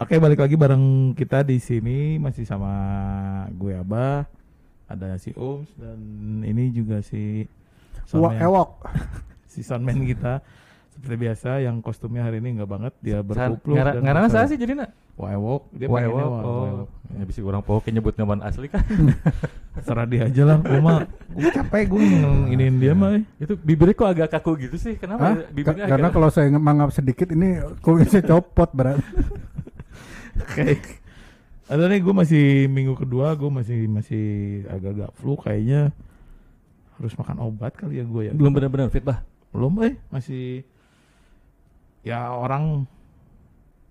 Oke, balik lagi bareng kita di sini masih sama gue Abah, ada si Ums dan ini juga si soundman- ewok. si soundman kita seperti biasa yang kostumnya hari ini nggak banget dia berkupluk Ngara- Ngarana saya sih jadi nak. Waewok dia pengennya oh, Waewok. ya bisa orang poho nyebut nama asli kan. Serah dia aja lah, gue mah gue capek gue iniin dia mah. itu bibirnya kok agak kaku gitu sih. Hah? Kenapa? ya? Ka- Bibirnya Karena agak... kalau saya mangap sedikit ini kumisnya copot berat. Oke. Ada nih gue masih minggu kedua gue masih masih agak-agak flu kayaknya harus makan obat kali ya gue ya. belum benar-benar fit bah. Belum eh masih ya orang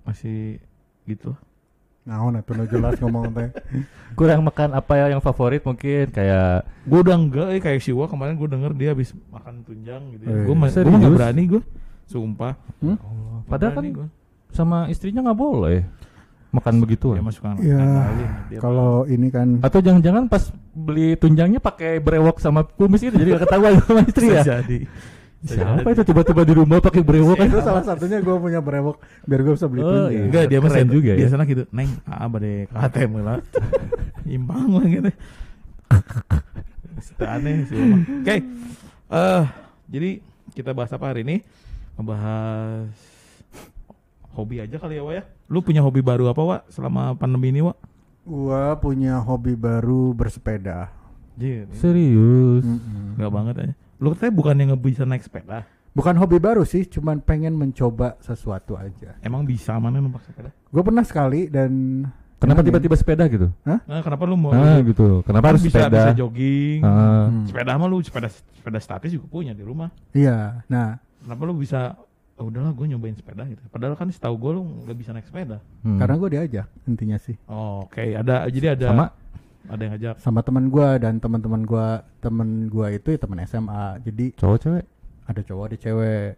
masih gitu. Nah, nah tuh no jelas ngomong teh. Kurang makan apa ya yang favorit mungkin kayak Gue udah enggak eh kayak Siwa kemarin gue denger dia habis makan tunjang gitu. Ya. Eh, gue masih berani gue. Sumpah. Hmm? Nggak padahal kan gua. sama istrinya nggak boleh makan begitu. dia masuk kan Ya, Kalau ini kan Atau jangan-jangan pas beli tunjangnya pakai brewok sama kumis itu jadi gak ketahuan sama istri ya. jadi. Siapa itu tiba-tiba di rumah pakai brewok kan? itu salah satunya gue punya brewok biar gue bisa beli Oh, tunjang. iya. Enggak dia sen- juga ya. Biasanya gitu, Neng, ah bade KTM lah. Imbang lah gitu. Aneh sih. Oke. eh jadi kita bahas apa hari ini? Ngebahas hobi aja kali ya, Wak ya. Lu punya hobi baru apa, Wak, selama pandemi ini, Wak? Gua punya hobi baru bersepeda. Jir, Serius. Mm-mm. enggak banget aja. Lu katanya bukan yang bisa naik sepeda. Bukan hobi baru sih, cuman pengen mencoba sesuatu aja. Emang bisa mana numpak sepeda? Gue pernah sekali dan Kenapa ya? tiba-tiba sepeda gitu? Nah, kenapa lu mau Ah gitu. Kenapa harus bisa, sepeda? bisa jogging? Ah. Hmm. Sepeda mah lu sepeda sepeda statis juga punya di rumah. Iya, nah Kenapa lu bisa oh, udahlah gue nyobain sepeda gitu. Padahal kan setahu gue lu nggak bisa naik sepeda. Hmm. karena gue diajak intinya sih Oh, Oke, ada jadi ada sama ada yang ngajak. sama teman gue dan teman-teman gue temen gue itu ya teman SMA jadi cowok cewek. ada cowok ada cewek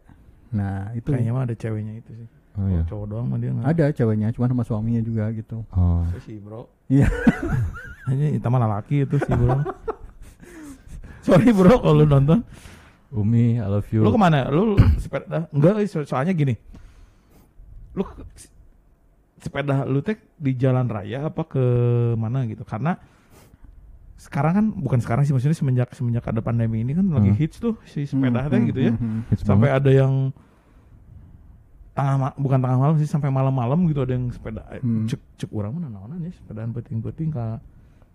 nah itu Kayaknya mah ada ceweknya itu sih. Oh iya. Cowok doang mah dia ada ceweknya cuma sama suaminya juga gitu Oh. Itu sih bro. Iya. Hanya itu mah laki itu sih bro. Sorry bro kalau lu nonton. Umi, I love you. Lu ke mana? Lu sepeda? Enggak, eh, so- soalnya gini. Lu sepeda lu teh di jalan raya apa ke mana gitu? Karena sekarang kan bukan sekarang sih maksudnya semenjak semenjak ada pandemi ini kan lagi Hmm. hits tuh si sepeda Hmm, teh hmm, gitu ya. hmm, hmm. Sampai banget. ada yang tengah bukan tengah malam sih sampai malam-malam gitu ada yang sepeda eh, Hmm. cek cek orang mana naonan ya sepedaan penting-penting ka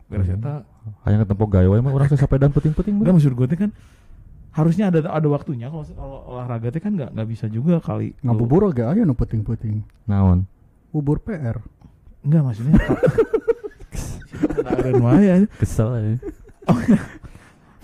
beres Hmm. eta hanya ketemu mah orang saya sepedaan puting-puting enggak maksud gue teh kan harusnya ada ada waktunya. Kalau kalau olahraga teh kan nggak nggak bisa juga kali. Ngabubur oke aja nu puting-puting Naon? bubur PR enggak maksudnya ada aja. Kesel aja.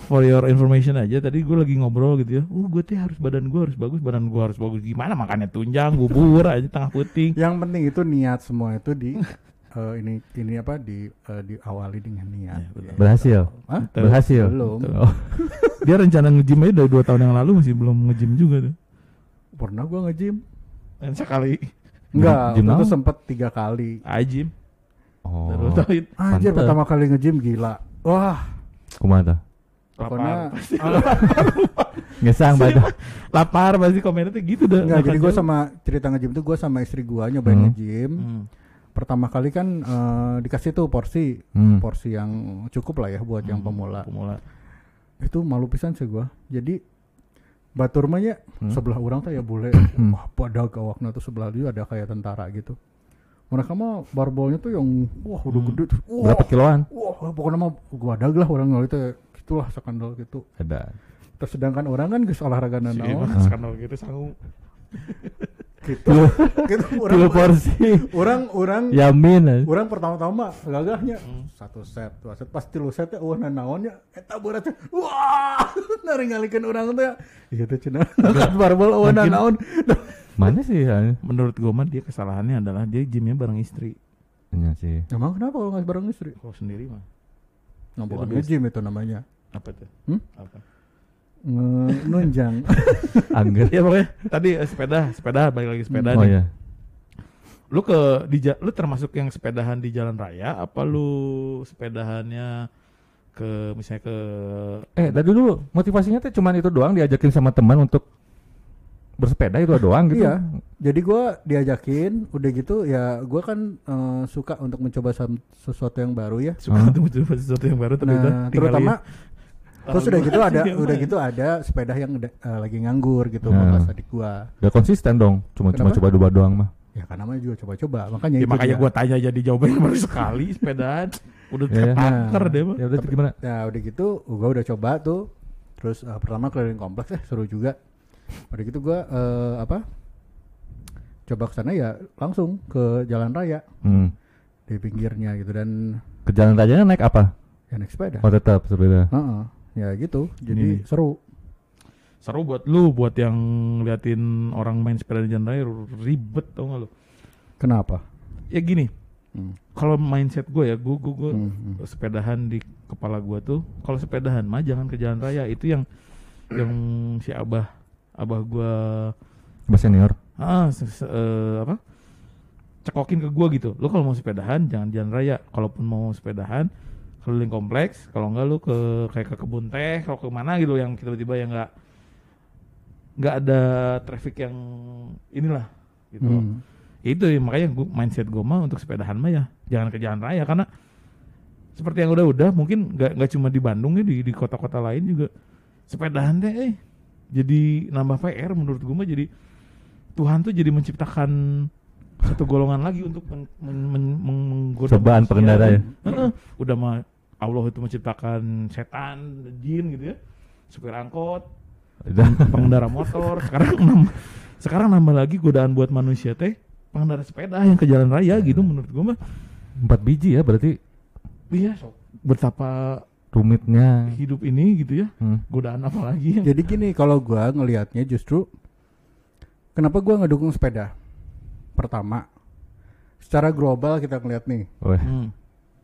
for your information aja tadi gue lagi ngobrol gitu ya. Uh gue teh harus badan gue harus bagus badan gue harus bagus. Gimana makannya tunjang bubur aja tengah puting. Yang penting itu niat semua itu di eh, ini ini apa di eh, diawali dengan niat Ya, betul. Berhasil. Hah? Betul. Berhasil. belum Oh. dia rencana nge-gym aja dari dua tahun yang lalu masih belum nge-gym juga tuh pernah gua nge-gym dan sekali enggak Gym waktu itu naon? sempet tiga kali ah gym Oh. terus anjir pertama kali nge-gym gila wah Kumaha tah? pokoknya lapar Ngesang badan. lapar pasti komennya tuh gitu dah enggak jadi gue sama cerita nge-gym itu gue sama istri gue nyobain Hmm. nge-gym Hmm. Pertama kali kan eh, dikasih tuh porsi Hmm. porsi yang cukup lah ya buat yang Hmm, pemula pemula itu malu pisan sih gua jadi batur mah ya Hmm. sebelah orang tuh ya boleh Hmm. wah pada gawakna tuh sebelah dia ada kayak tentara gitu mereka mah barbelnya tuh yang wah udah Hmm. gede tuh wah, Berapa kiloan? wah pokoknya mah gua ada lah orang itu gitulah skandal gitu Ada. terus sedangkan orang kan geus olahraga Mas skandal gitu sangu gitu gitu orang Kilo porsi. orang orang Yamin. eh. orang pertama-tama gagahnya Hmm. satu set dua set pas tilu set wah nanaonnya eta berat wah naringalikeun urang teh iya teh cenah angkat barbel wah Mungkin- nanaon Mana sih? ya? menurut gue mah dia kesalahannya adalah dia gymnya bareng istri Iya sih. emang kenapa kalau nggak bareng istri kalau sendiri mah bukan lebih- nge-gym itu namanya apa tuh Hmm? apa nunjang Angger. ya pokoknya tadi eh, sepeda sepeda balik lagi sepeda Oh nih iya. lu ke di lu termasuk yang sepedahan di jalan raya apa lu sepedahannya ke misalnya ke Eh, tadi dulu motivasinya tuh cuman itu doang diajakin sama teman untuk bersepeda itu doang gitu. Iya. jadi gue diajakin udah gitu ya gue kan eh, suka untuk mencoba sesuatu yang baru ya Suka untuk mencoba sesuatu yang baru tapi udah nah terutama. Terus udah gua gitu ada udah gitu ada sepeda yang udah, eh, lagi nganggur gitu Nah. bekas adik gue Gak konsisten dong, cuma cuma Kenapa? coba dua doang mah. ya kan namanya juga coba-coba makanya Ya, itu makanya dia. gue tanya jadi jawabannya baru sekali sepedaan udah Iya, iya. deh mah. Ya udah gimana? Ya udah gitu, gue udah coba tuh. Terus eh, pertama keliling kompleks, eh seru juga. Udah gitu gue eh, apa? Coba ke sana ya langsung ke jalan raya Hmm. di pinggirnya gitu dan Ke jalan rajanya naik apa? ya naik sepeda. Oh tetap sepeda. Heeh. Ya gitu, jadi Ini. seru. Seru buat lu, buat yang liatin orang main sepeda di jalan raya ribet tau gak lu? Kenapa? Ya gini, Hmm. kalau mindset gue ya, gue gue Hmm, hmm. sepedahan di kepala gue tuh, kalau sepedahan mah jangan ke jalan raya itu yang yang si abah abah gue Mas senior. ah se- se- eh, apa cekokin ke gue gitu lo kalau mau sepedahan jangan jalan raya kalaupun mau sepedahan keliling kompleks kalau enggak lu ke kayak ke kebun teh kalau ke mana gitu yang tiba-tiba yang enggak nggak ada traffic yang inilah gitu loh. Hmm. itu ya, makanya gua, mindset gue mah untuk sepedahan mah ya jangan ke jalan raya karena seperti yang udah-udah mungkin nggak nggak cuma di Bandung ya di di kota-kota lain juga sepedahan teh eh jadi nambah PR menurut gue mah jadi Tuhan tuh jadi menciptakan satu golongan lagi untuk men, men, men- meng- menggoda Cobaan pengendara ya? Heeh. udah mah Allah itu menciptakan setan jin gitu ya supir angkot pengendara motor sekarang nambah sekarang nambah lagi godaan buat manusia teh pengendara sepeda yang ke jalan raya gitu menurut gue mah Empat biji ya berarti iya sok betapa rumitnya. hidup ini gitu ya Hmm. godaan apa lagi yang Jadi gini, kalau gua ngelihatnya justru kenapa gua ngedukung sepeda? Pertama, secara global kita ngeliat nih, Weh. Hmm.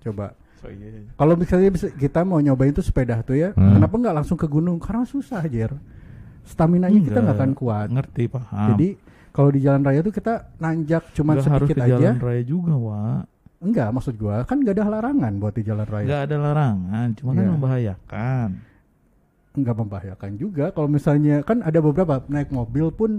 coba So, iya, iya. Kalau misalnya kita mau nyobain tuh sepeda tuh ya, Hmm. kenapa nggak langsung ke gunung? Karena susah aja. Stamina nya kita nggak akan kuat. ngerti paham Jadi kalau di jalan raya tuh kita nanjak cuma harus sedikit ke aja. jalan raya juga wa Enggak, maksud gua kan nggak ada larangan buat di jalan raya. nggak ada larangan cuma kan Iya. membahayakan Enggak membahayakan juga. Kalau misalnya kan ada beberapa naik mobil pun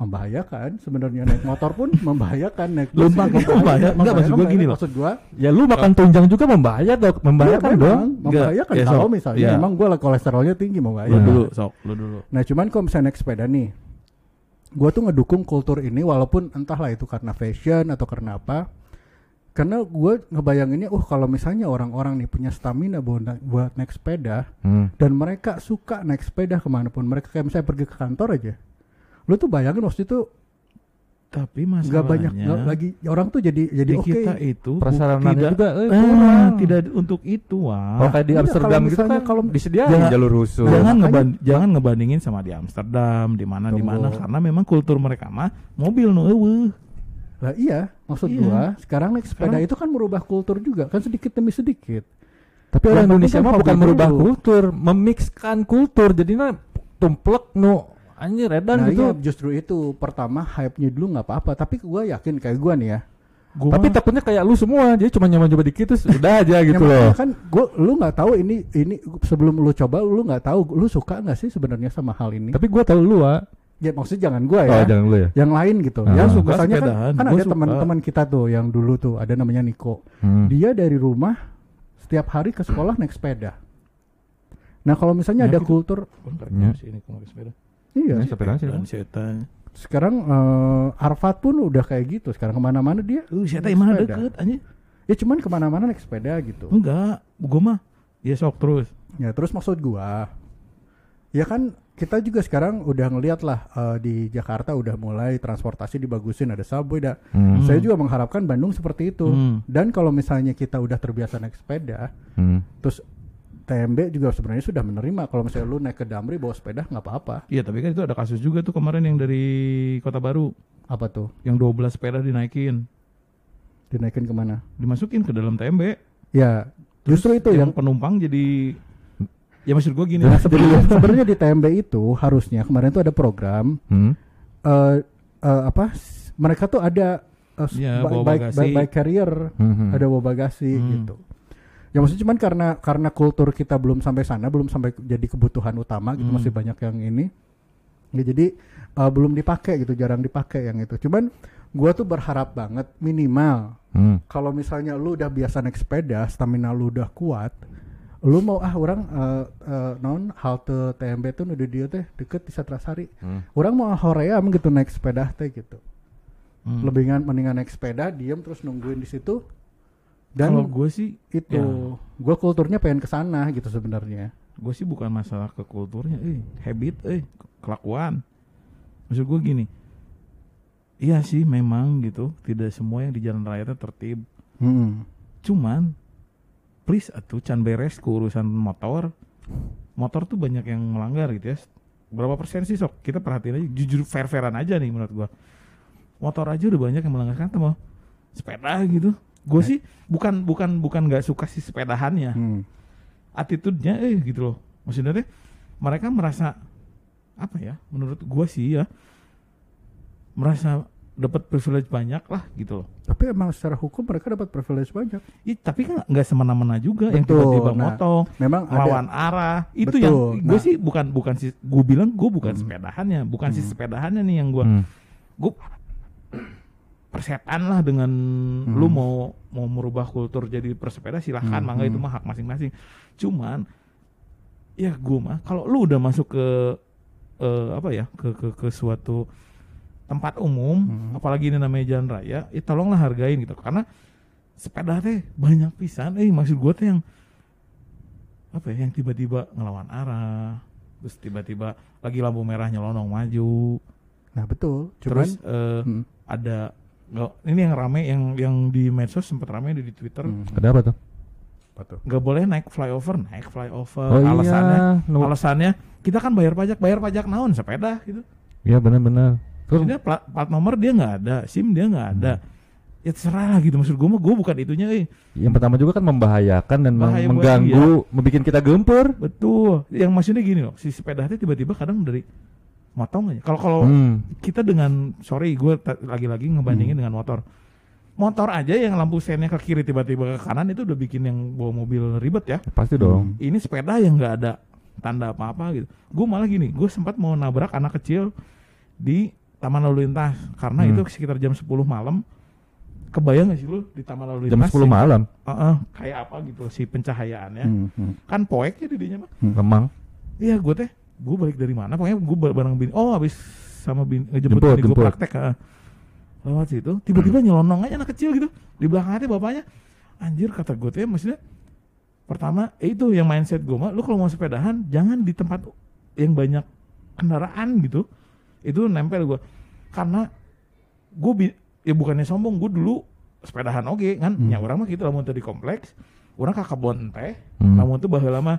membahayakan. Sebenarnya naik motor pun membahayakan. Naik bus Lomba juga gitu membahaya- enggak, maksud gua gini loh. Maksud gua Ya lu makan tunjang juga membahaya dong, membahayakan Iya, dong. memang membahayakan ya, kalau misalnya Iya. emang gua kolesterolnya tinggi mau nggak lu ya. dulu sok lu dulu Nah cuman kalau misalnya naik sepeda nih, gue tuh ngedukung kultur ini walaupun entahlah itu karena fashion atau karena apa. Karena gue ngebayanginnya, uh kalau misalnya orang-orang nih punya stamina buat, na- buat naik sepeda Hmm. dan mereka suka naik sepeda ke mana pun mereka kayak misalnya pergi ke kantor aja, lu tuh bayangin waktu itu tapi nggak masalahnya banyak nggak lagi orang tuh jadi jadi di oke. kita itu Prasarananya tidak juga eh, kurang. tidak untuk itu wah Kalau kayak di Iya, Amsterdam gitu kan kalau- disediain Jangan- jalur khusus. jangan makanya- ngeban- jangan ngebandingin sama di Amsterdam di mana di mana karena memang kultur mereka mah mobil nu eueuh. Lah iya, maksud Iya. gua sekarang naik sepeda Sekarang- itu kan merubah kultur juga kan sedikit demi sedikit. Tapi orang penting Indonesia mah bukan merubah kultur, memixkan kultur. Jadinya tumplek nu anjir edan nah gitu. iya justru itu pertama hype-nya dulu nggak apa-apa tapi gua yakin kayak gua nih ya Gua Tapi takutnya kayak lu semua, jadi cuma nyoba-nyoba dikit terus udah aja gitu loh. makanya kan gua lu nggak tahu ini ini sebelum lu coba lu nggak tahu lu suka nggak sih sebenarnya sama hal ini Tapi gua tahu lu, ah. ya maksudnya jangan gua Oh, ya jangan lu ya. yang lain gitu Ah. yang Gua suka suka kan, kan gua ada teman-teman kita tuh yang dulu tuh ada namanya Niko Hmm. dia dari rumah setiap hari ke sekolah naik sepeda nah kalau misalnya Ya, ada gitu. kultur tahu sih ini sepeda. Iya sih. Dan setan. sekarang eh, Arfat pun udah kayak gitu sekarang ke mana-mana dia Uh, yang mana deket aja? ya cuman ke mana-mana naik sepeda gitu Enggak, gua mah ya sok terus. Ya terus maksud gua, ya kan kita juga sekarang udah ngeliat lah eh, di Jakarta udah mulai transportasi dibagusin ada subway dah. Hmm. Saya juga mengharapkan Bandung seperti itu. Hmm. Dan kalau misalnya kita udah terbiasa naik sepeda, Hmm. terus TMB juga sebenarnya sudah menerima kalau misalnya lu naik ke Damri bawa sepeda nggak apa-apa. Iya, tapi kan itu ada kasus juga tuh kemarin yang dari Kota Baru Apa tuh? yang 12 sepeda dinaikin, Dinaikin ke mana? dimasukin ke dalam TMB. Ya justru itu yang yang penumpang jadi ya maksud gua gini. Nah, sebenarnya sebenarnya di TMB itu harusnya kemarin tuh ada program Hmm. eh eh, apa? Mereka tuh ada Iya, bi- bawa bagasi. bike, bike carrier Hmm. ada bawa bagasi Hmm. gitu. Ya maksudnya cuman karena karena kultur kita belum sampai sana, belum sampai jadi kebutuhan utama gitu Hmm. masih banyak yang ini. Ya jadi eh, belum dipakai gitu, jarang dipakai yang itu. Cuman gua tuh berharap banget minimal Hmm. kalau misalnya lu udah biasa naik sepeda, stamina lu udah kuat, lu mau ah orang eh, eh, non halte TMB tuh udah dia teh deket di Satrasari. Hmm. Orang mau hoream gitu naik sepeda teh gitu. Hmm. Lebih mendingan naik sepeda, diem terus nungguin di situ. Dan Kalau gue sih, itu ya. gua kulturnya pengen ke sana gitu sebenarnya. gue sih bukan masalah ke kulturnya, eh, habit, eh, kelakuan. Maksud gue gini, iya sih memang gitu, tidak semua yang di jalan raya itu tertib. Hmm. Cuman, please atuh can beres ke urusan motor. Motor tuh banyak yang melanggar gitu ya. Berapa persen sih sok? Kita perhatiin aja, jujur fair-fairan aja nih menurut gua. Motor aja udah banyak yang melanggar kan mau sepeda gitu. Gue sih bukan bukan bukan nggak suka si sepedahannya, Hmm. attitude-nya eh gitu loh. Maksudnya teh mereka merasa apa ya? Menurut gua sih ya merasa dapat privilege banyak lah gitu loh. Tapi emang secara hukum mereka dapat privilege banyak. Ih, tapi kan nggak semena-mena juga yang Betul, tiba-tiba nah, motong, Memang lawan ada arah. Itu Betul, yang gue nah. sih bukan bukan si gue bilang gue bukan Hmm. sepedahannya, bukan si Hmm. sepedahannya nih yang gue Hmm. gue persetan lah dengan Hmm. lu mau mau merubah kultur jadi persepeda silahkan Hmm, mangga itu hmm. mah hak masing-masing. Cuman ya gue mah kalau lu udah masuk ke eh, apa ya ke ke ke suatu tempat umum, Hmm. apalagi ini namanya jalan raya, ya tolonglah hargain gitu karena sepeda teh banyak pisan, eh maksud gue teh yang apa ya yang tiba-tiba ngelawan arah, terus tiba-tiba lagi lampu merah nyelonong maju, Nah, betul. Cuman terus eh, hmm, ada nggak ini yang rame yang yang di medsos sempat rame di, di Twitter hmm, Ada apa tuh? apa tuh? nggak boleh naik flyover naik flyover Oh alasannya iya. Alasannya kita kan bayar pajak bayar pajak naon sepeda gitu Iya benar-benar. Terus Maksudnya plat, plat nomor dia nggak ada sim dia nggak ada ya terserah lah gitu maksud gue mah gue bukan itunya eh yang pertama juga kan membahayakan dan Bahaya mengganggu, membuat kita gempur. betul yang maksudnya gini loh si sepeda itu tiba-tiba kadang dari motong aja kalau kalau Hmm. kita dengan sorry gue lagi-lagi ngebandingin dengan motor motor aja yang lampu sennya ke kiri tiba-tiba ke kanan itu udah bikin yang bawa mobil ribet ya Pasti dong. ini sepeda yang nggak ada tanda apa-apa gitu. Gue malah gini, gue sempat mau nabrak anak kecil di taman lalu lintas karena Hmm. itu sekitar jam 10 malam. Kebayang gak sih lu di taman lalu Jam lintas? 10 malam. Heeh, kayak apa gitu si pencahayaannya. Hmm, hmm. Kan poek ya didinya mah. Kemang. Iya, gue teh, gue balik dari mana? Pokoknya gue bareng bini. Oh, habis sama bini ngejemput Jemput, bini gue praktek. heeh. Lewat situ, tiba-tiba nyelonong aja anak kecil gitu. Di belakangnya bapaknya. Anjir kata gue tuh ya maksudnya pertama eh, itu yang mindset gue mah lu kalau mau sepedahan jangan di tempat yang banyak kendaraan gitu itu nempel gue karena gue bi- ya bukannya sombong gue dulu sepedahan oke kan Hmm. ya orang mah gitu lamun tadi kompleks orang kakak bon teh Hmm. namun tuh bahwa lama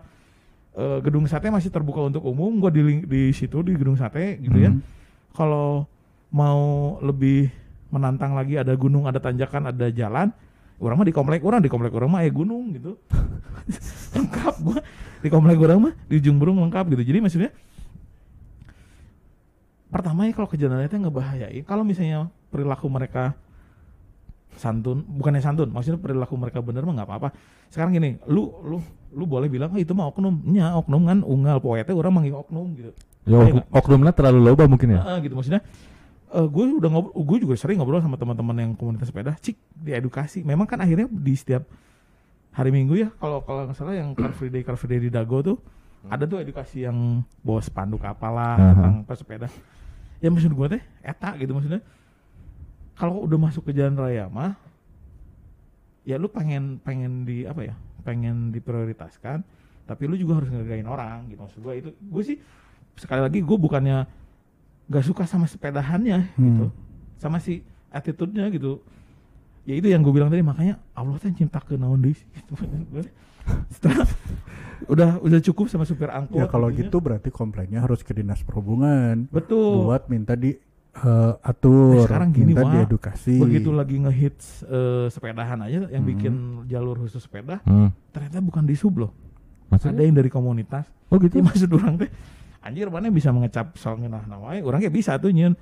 eh, gedung sate masih terbuka untuk umum gue di di situ di gedung sate gitu ya. Hmm. kalau mau lebih menantang lagi ada gunung ada tanjakan ada jalan orang mah di komplek orang di komplek orang mah eh gunung gitu. Lengkap gua. Di komplek orang mah di ujung burung lengkap gitu. Jadi maksudnya pertama ya kalau kejadian itu ngebahayain kalau misalnya perilaku mereka santun bukannya santun maksudnya perilaku mereka bener mah nggak apa-apa. Sekarang gini lu lu lu boleh bilang oh itu mah oknum. Nya oknum kan unggal poetnya orang manggil oknum gitu. Ya, ok- oknumnya terlalu loba mungkin ya. Heeh, gitu maksudnya. Eh gue udah ngobrol gue juga sering ngobrol sama teman-teman yang komunitas sepeda. Cik diedukasi. Memang kan akhirnya di setiap hari minggu ya kalau kalau nggak salah yang car free day car free day di dago tuh ada tuh edukasi yang bawa spanduk apalah Aha. tentang pesepeda. Ya maksud gue teh eta gitu maksudnya. Kalau udah masuk ke jalan raya mah ya lu pengen pengen di apa ya pengen diprioritaskan tapi lu juga harus ngegain orang gitu. Maksud gue itu gue sih sekali lagi gue bukannya gak suka sama sepedahannya Hmm. gitu. Sama si attitude-nya gitu. Ya itu yang gue bilang tadi makanya Allah tuh cinta ke naon deui sih, gitu. setelah udah udah cukup sama supir angkot Ya kalau gitu. gitu berarti komplainnya harus ke dinas perhubungan. Betul. Buat minta di eh, atur, Nah, sekarang gini, Wak. diedukasi. begitu lagi ngehits eh, sepedahan aja yang Hmm. bikin jalur khusus sepeda Hmm. ternyata bukan di sub loh ada Maksudnya? yang dari komunitas Oh gitu. Itu maksud orang teh anjir mana bisa mengecap soal ngeunah nawai orang kayak bisa tuh nyeun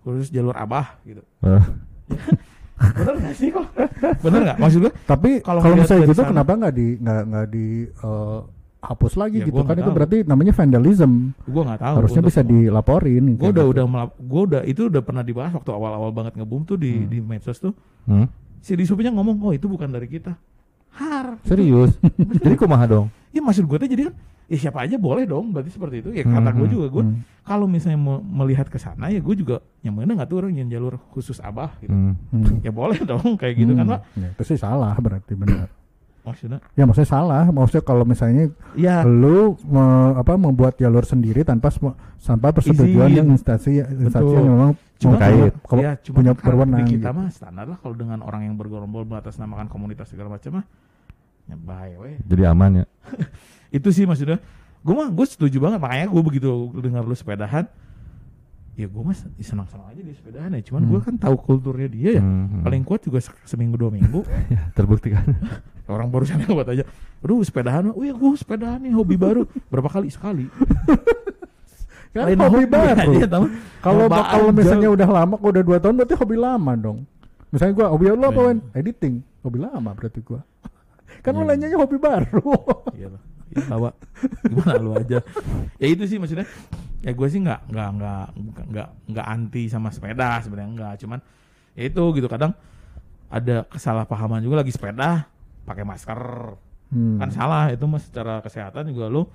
khusus jalur abah gitu Eh, bener gak sih kok bener gak maksud gue Tapi Kalau misalnya gitu sana- kenapa nggak di nggak nggak di eh, hapus lagi Ya, gitu gua kan itu tahu. berarti namanya vandalism Gue nggak tahu. harusnya bisa dilaporin Gue udah gitu. udah melap- gua udah itu udah pernah dibahas waktu awal-awal banget ngebum tuh di Hmm. di medsos tuh. Hmm? Si Disupnya ngomong, oh itu bukan dari kita. Har. Serius? Jadi kumaha dong? Ya maksud gue tuh jadi kan, ya siapa aja boleh dong. Berarti seperti itu. Ya kata gue Hmm, juga gue, Hmm. kalau misalnya mau melihat ke sana ya gue juga yang mana nggak tuh orang yang jalur khusus abah gitu. Hmm. Hmm. Ya boleh dong kayak gitu kan Hmm. pak. Ya, itu sih salah berarti benar Maksudnya, ya maksudnya salah maksudnya kalau misalnya ya lu me- apa membuat jalur sendiri tanpa tanpa persetujuan yang instansi instansi Betul. yang memang Cuma Terkait. kalau- ya, cuma punya berwenang kita gitu. mah standar lah kalau dengan orang yang bergerombol mengatasnamakan komunitas segala macam mah ya bahaya weh. Jadi aman ya. Itu sih maksudnya. Gue mah gue setuju banget makanya gue begitu dengar lu sepedahan ya gue mah senang-senang aja di sepedahan ya cuman Hmm. gue kan tahu kulturnya dia ya Hmm. paling kuat juga se- seminggu dua minggu Ya, terbukti kan. orang barusan buat aja aduh sepedahan mah, oh ya gue sepedahan nih hobi baru berapa kali sekali Kan Lain hobi hobi baru tahu. kalau kalau misalnya udah lama udah dua tahun berarti hobi lama dong misalnya gua hobi lu apa Iya. Wen? editing hobi lama berarti gua kan lu Iya. nanyanya hobi baru Iya lah. Ya, bawa. Gimana lu aja. Ya itu sih maksudnya. Ya gue sih nggak nggak nggak nggak- nggak anti sama sepeda sebenarnya nggak. Cuman ya itu gitu kadang ada kesalahpahaman juga lagi sepeda pakai masker Hmm. kan salah itu mas secara kesehatan juga lo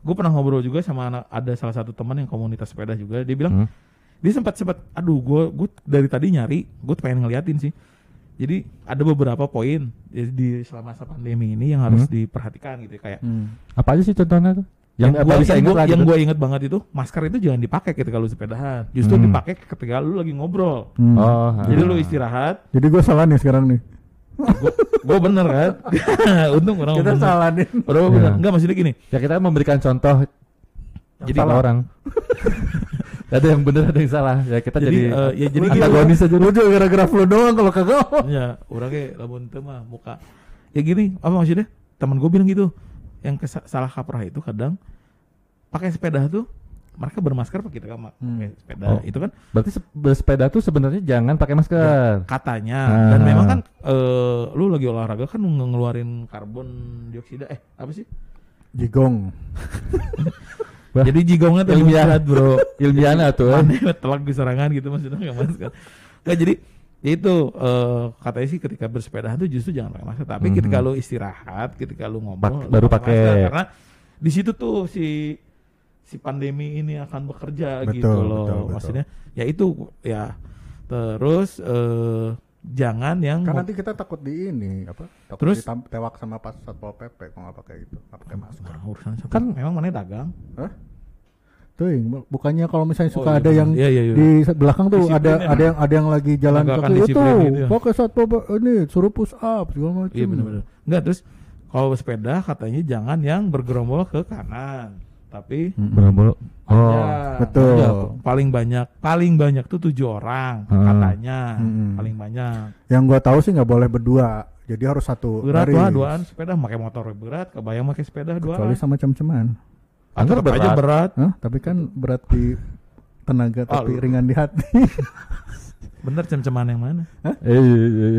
gue pernah ngobrol juga sama anak ada salah satu teman yang komunitas sepeda juga dia bilang Hmm. dia sempat sempat aduh gue gue dari tadi nyari gue pengen ngeliatin sih jadi ada beberapa poin di, di selama masa pandemi ini yang harus Hmm. diperhatikan gitu ya, kayak Hmm. Apa aja sih contohnya tuh? Yang, Yang, gua, apa bisa yang, ingat gua, yang gitu. gua inget banget itu masker itu jangan dipakai ketika lu sepedahan justru Hmm. dipakai ketika lu lagi ngobrol Hmm. Oh, jadi ah. lu istirahat jadi gua salah nih sekarang nih gue bener kan untung orang kita bener. salah nih Orang bener. Ya. enggak maksudnya gini Ya kita memberikan contoh Jadi jadi salah. orang. ada yang benar ada yang salah. Ya kita jadi jadi, eh, ya jadi gini antagonis aja. lu juga gara-gara flu doang kalau kagak ya orangnya lamun teu mah muka ya gini apa maksudnya teman gue bilang gitu yang salah kaprah itu kadang pakai sepeda tuh mereka bermasker pakai kita pakai Hmm. sepeda Oh. itu kan Berarti se- bersepeda tuh sebenarnya jangan pakai masker. katanya Ah. dan memang kan eh, lu lagi olahraga kan nge- ngeluarin karbon dioksida eh apa sih jigong jadi jigongnya tuh Ilmiah. bro Ilmiahnya tuh. eh. Mana telak di serangan gitu maksudnya nggak masker nggak jadi ya itu eh, katanya sih ketika bersepeda tuh justru jangan pakai masker tapi Mhm. ketika lu istirahat ketika lu ngobrol Pak- lu baru masker. pakai. karena di situ tuh si si pandemi ini akan bekerja Betul, gitu loh betul, betul. maksudnya ya itu ya terus eh, jangan yang kan nanti kita takut di ini apa takut Terus? tewak sama pas satpol pp kalau nggak pakai itu nggak pakai masker Nah, urusan siapa? Kan- memang mana dagang Hah? Tuh, bukannya kalau misalnya Oh, suka iya, ada yang iya, iya, iya. di belakang tuh Disiplin ada ya. ada yang ada yang lagi jalan kaki itu gitu ya. pakai satpol ini suruh push up segala macam. Iya benar-benar. Enggak terus kalau sepeda katanya jangan yang bergerombol ke kanan, tapi Mm-mm. Berombol. Oh. ada- betul. ada paling banyak paling banyak tuh tujuh orang Hmm. katanya Mm-mm. paling banyak. Yang gua tahu sih nggak boleh berdua. Jadi harus satu Berat lah duaan sepeda pakai motor berat, kebayang pakai sepeda duaan. Kecuali sama cem-ceman. Ah, Angker tetap aja berat. berat. Hah? Tapi kan berat di tenaga Ah, tapi ringan di hati. Bener cem-ceman yang mana? Eh, eh,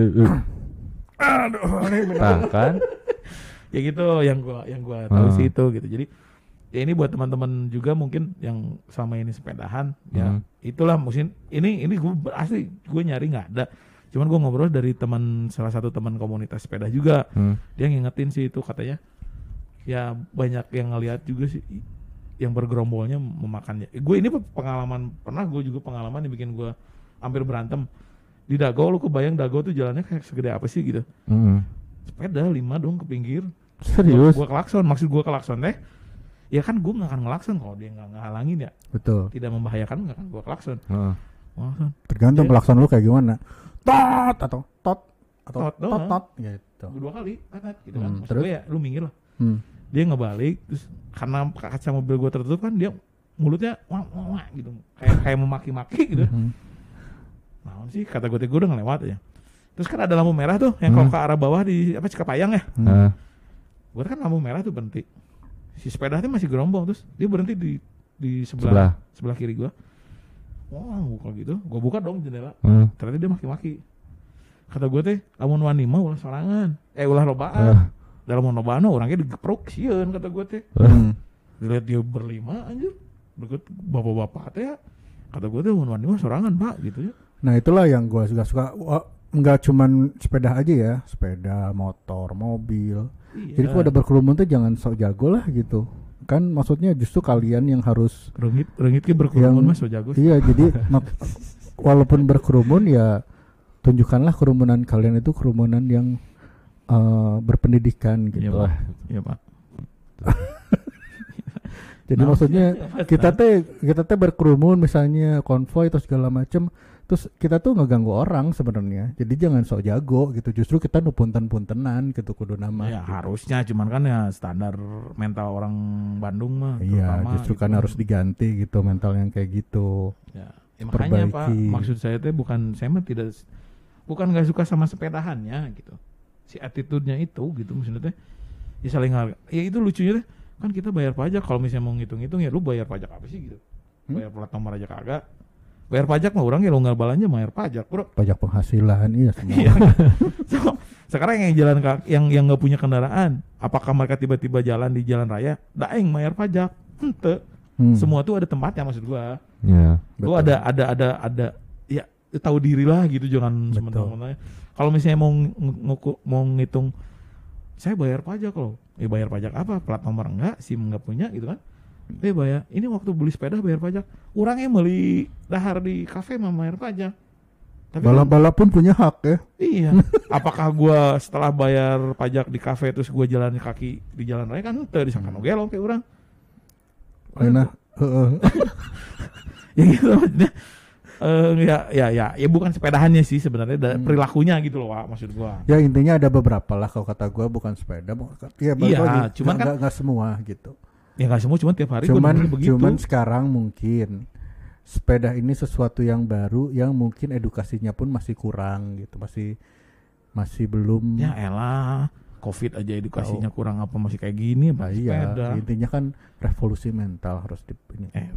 eh, eh. Nah, kan? ya gitu yang gua yang gua tahu Hmm. sih itu gitu. Jadi ya ini buat teman-teman juga mungkin yang selama ini sepedahan ya Hmm. itulah mungkin ini ini gue asli gue nyari nggak ada cuman gue ngobrol dari teman salah satu teman komunitas sepeda juga Hmm. dia ngingetin sih itu katanya ya banyak yang ngelihat juga sih yang bergerombolnya memakannya gue ini pengalaman pernah gue juga pengalaman yang bikin gue hampir berantem di Dago lu kebayang Dago tuh jalannya kayak segede apa sih gitu Hmm. sepeda lima dong ke pinggir Serius? gue klakson maksud gue klakson teh ya kan gue nggak akan ngelakson kalau dia nggak ngehalangin ya Betul. tidak membahayakan nggak akan gue klakson Heeh. klakson Tergantung Iya. pelaksanaan lu kayak gimana. Tot atau tot atau Tot tot doang. tot gitu. dua kali gitu kan Hmm, Maksud terus? gue ya lu minggir lah Hmm. Dia ngebalik terus karena kaca mobil gue tertutup kan dia mulutnya wah wah, wah gitu kayak kayak memaki-maki gitu Mhm. nah sih kata gue gue udah ngelewat aja terus kan ada lampu merah tuh yang kalau Hmm. ke arah bawah di apa Cikapayang ya Hmm. Heeh. gue kan lampu merah tuh berhenti si sepeda tuh masih gerombol terus dia berhenti di di Sebelah. sebelah sebelah kiri gue wah buka gitu gue buka dong jendela Heeh. ternyata dia maki-maki kata gue teh lamun wani mah ulah sorangan eh ulah lobaan Eh, dalam monobana orangnya digeprok sieun kata gue teh Hmm. dilihat dia berlima anjir berikut bapak-bapak teh ya kata gue teh mun mah sorangan pak gitu ya Nah itulah yang gue suka suka. Wah, nggak cuman sepeda aja ya, sepeda, motor, mobil. iya. Jadi kalau ada berkerumun tuh jangan sok jago lah gitu. Kan maksudnya justru kalian yang harus rengit rengit ke berkerumun Yang- mah so jago. Iya, jadi walaupun berkerumun ya tunjukkanlah kerumunan kalian itu kerumunan yang eh, berpendidikan Iya, gitu. Pak. Iya, Pak. Jadi Nah, maksudnya iya, iya, kita teh kita teh berkerumun misalnya konvoy atau segala macam terus kita tuh ngeganggu orang sebenarnya. Jadi jangan sok jago gitu. Justru kita nu punten-puntenan gitu kudu nama. Ya gitu. harusnya cuman kan ya standar mental orang Bandung mah Iya, justru gitu. kan harus diganti gitu mental yang kayak gitu. Ya, ya makanya Pak, maksud saya teh bukan saya mah tidak bukan nggak suka sama sepedahannya gitu. Si attitude-nya itu gitu maksudnya teh ya saling harga. Ya itu lucunya teh kan kita bayar pajak kalau misalnya mau ngitung-ngitung ya lu bayar pajak apa sih gitu. Hmm? Bayar plat nomor aja kagak. Bayar pajak mah orang ya lo nggak balanya bayar pajak, Bro. Pajak penghasilan iya semua. Iya. So, sekarang yang jalan kaki, yang yang nggak punya kendaraan, apakah mereka tiba-tiba jalan di jalan raya? Daeng bayar pajak. Hente. Hmm, Semua tuh ada tempatnya maksud gua. Iya. Lu betul. ada ada ada ada ya tahu diri lah gitu jangan Betul. Kalau misalnya mau ng- nguku- mau ngitung saya bayar pajak loh. Ya bayar pajak apa? Plat nomor enggak, SIM enggak punya gitu kan. Eh bayar, ini waktu beli sepeda bayar pajak. Orangnya beli dahar di kafe mah bayar pajak. Tapi kan- Balap-balap pun punya hak ya. Iya. Apakah gua setelah bayar pajak di kafe terus gua jalan kaki di jalan raya kan teu disangka Hmm. gelo kayak orang. Heeh. Ya gitu maksudnya. Eh ya ya ya ya bukan sepedahannya sih sebenarnya Hmm. perilakunya gitu loh Wak, maksud gua. ya intinya ada beberapa lah kalau kata gua bukan sepeda. bu- Iya, Iya, lagi. cuman Nggak- kan- nggak semua gitu. Ya nggak semua cuman tiap hari cuman begitu. cuman sekarang mungkin sepeda ini sesuatu yang baru yang mungkin edukasinya pun masih kurang gitu masih masih belum ya elah Covid aja edukasinya kurang apa masih kayak gini Nah, apa iya sepeda. intinya kan revolusi mental harus di ini. Eh,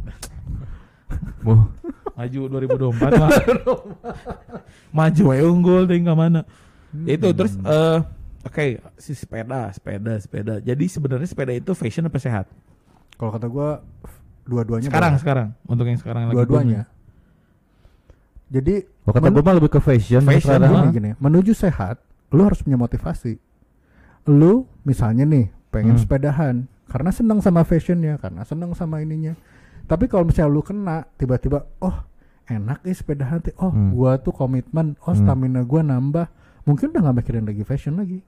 maju 2024 mah. maju we unggul tinggal mana. Ya Itu terus Hmm. eh oke si sepeda, sepeda, sepeda. Jadi sebenarnya sepeda itu fashion apa sehat? kalau kata gua dua-duanya sekarang boleh. sekarang untuk yang sekarang lagi dua-duanya jadi Kalau kata Men- gue mah lebih ke fashion, Fashion, gini, ah. gini, menuju sehat lu harus punya motivasi lu misalnya nih pengen Hmm. sepedahan karena senang sama fashionnya karena senang sama ininya tapi kalau misalnya lu kena tiba-tiba oh enak nih sepedahan teh. oh Hmm. gua tuh komitmen oh Hmm. stamina gua nambah mungkin udah nggak mikirin lagi fashion lagi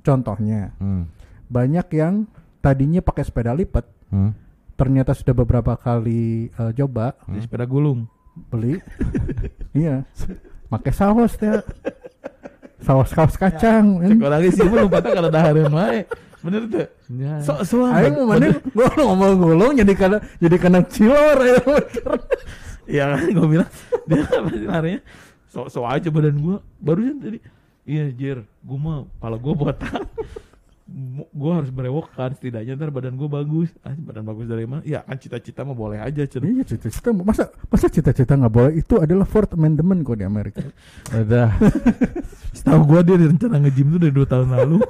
contohnya Hmm. banyak yang tadinya pakai sepeda lipat Hmm. ternyata sudah beberapa kali eh, coba Beli sepeda gulung. beli iya pakai saus teh saus saus kacang Cek orang sih lu lupa tak kalau dahareun wae. Bener tuh. Ya. So so Aing mau mana gua ngomong gulung jadi kana jadi kena cilor ya. Iya kan gue bilang dia pasti larinya so so aja badan gue barusan tadi iya jir gue mah kalau gue botak gue harus berewok kan setidaknya ntar badan gue bagus ah badan bagus dari mana ya kan cita-cita mah boleh aja cen Iya cita-cita masa masa cita-cita nggak boleh itu adalah Fourth Amendment kok di Amerika. Udah. setahu gue dia rencana nge-gym tuh dari dua tahun lalu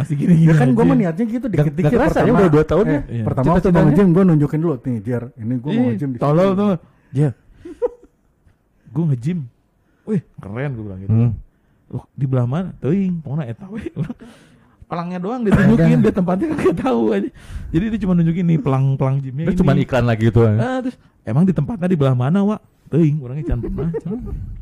masih gini gini ya kan gue mah niatnya gitu Gak- dikit-dikit gak kerasa ya, pertama. udah dua tahun ya? eh, Iya. Pertama waktu mau nge-gym gue nunjukin dulu nih Jer ini gue mau tolol sini. tuh Jer gue nge-gym wih keren gue bilang gitu Hmm. Loh, di belah mana? Teuing, pokoknya eta we. Pelangnya doang ditunjukin, dia tempatnya kagak tahu aja. Jadi dia cuma nunjukin nih pelang-pelang gymnya Itu ini. cuma iklan lagi itu. Ah, terus emang di tempatnya di belah mana, Wak? Teuing, orangnya jangan pernah.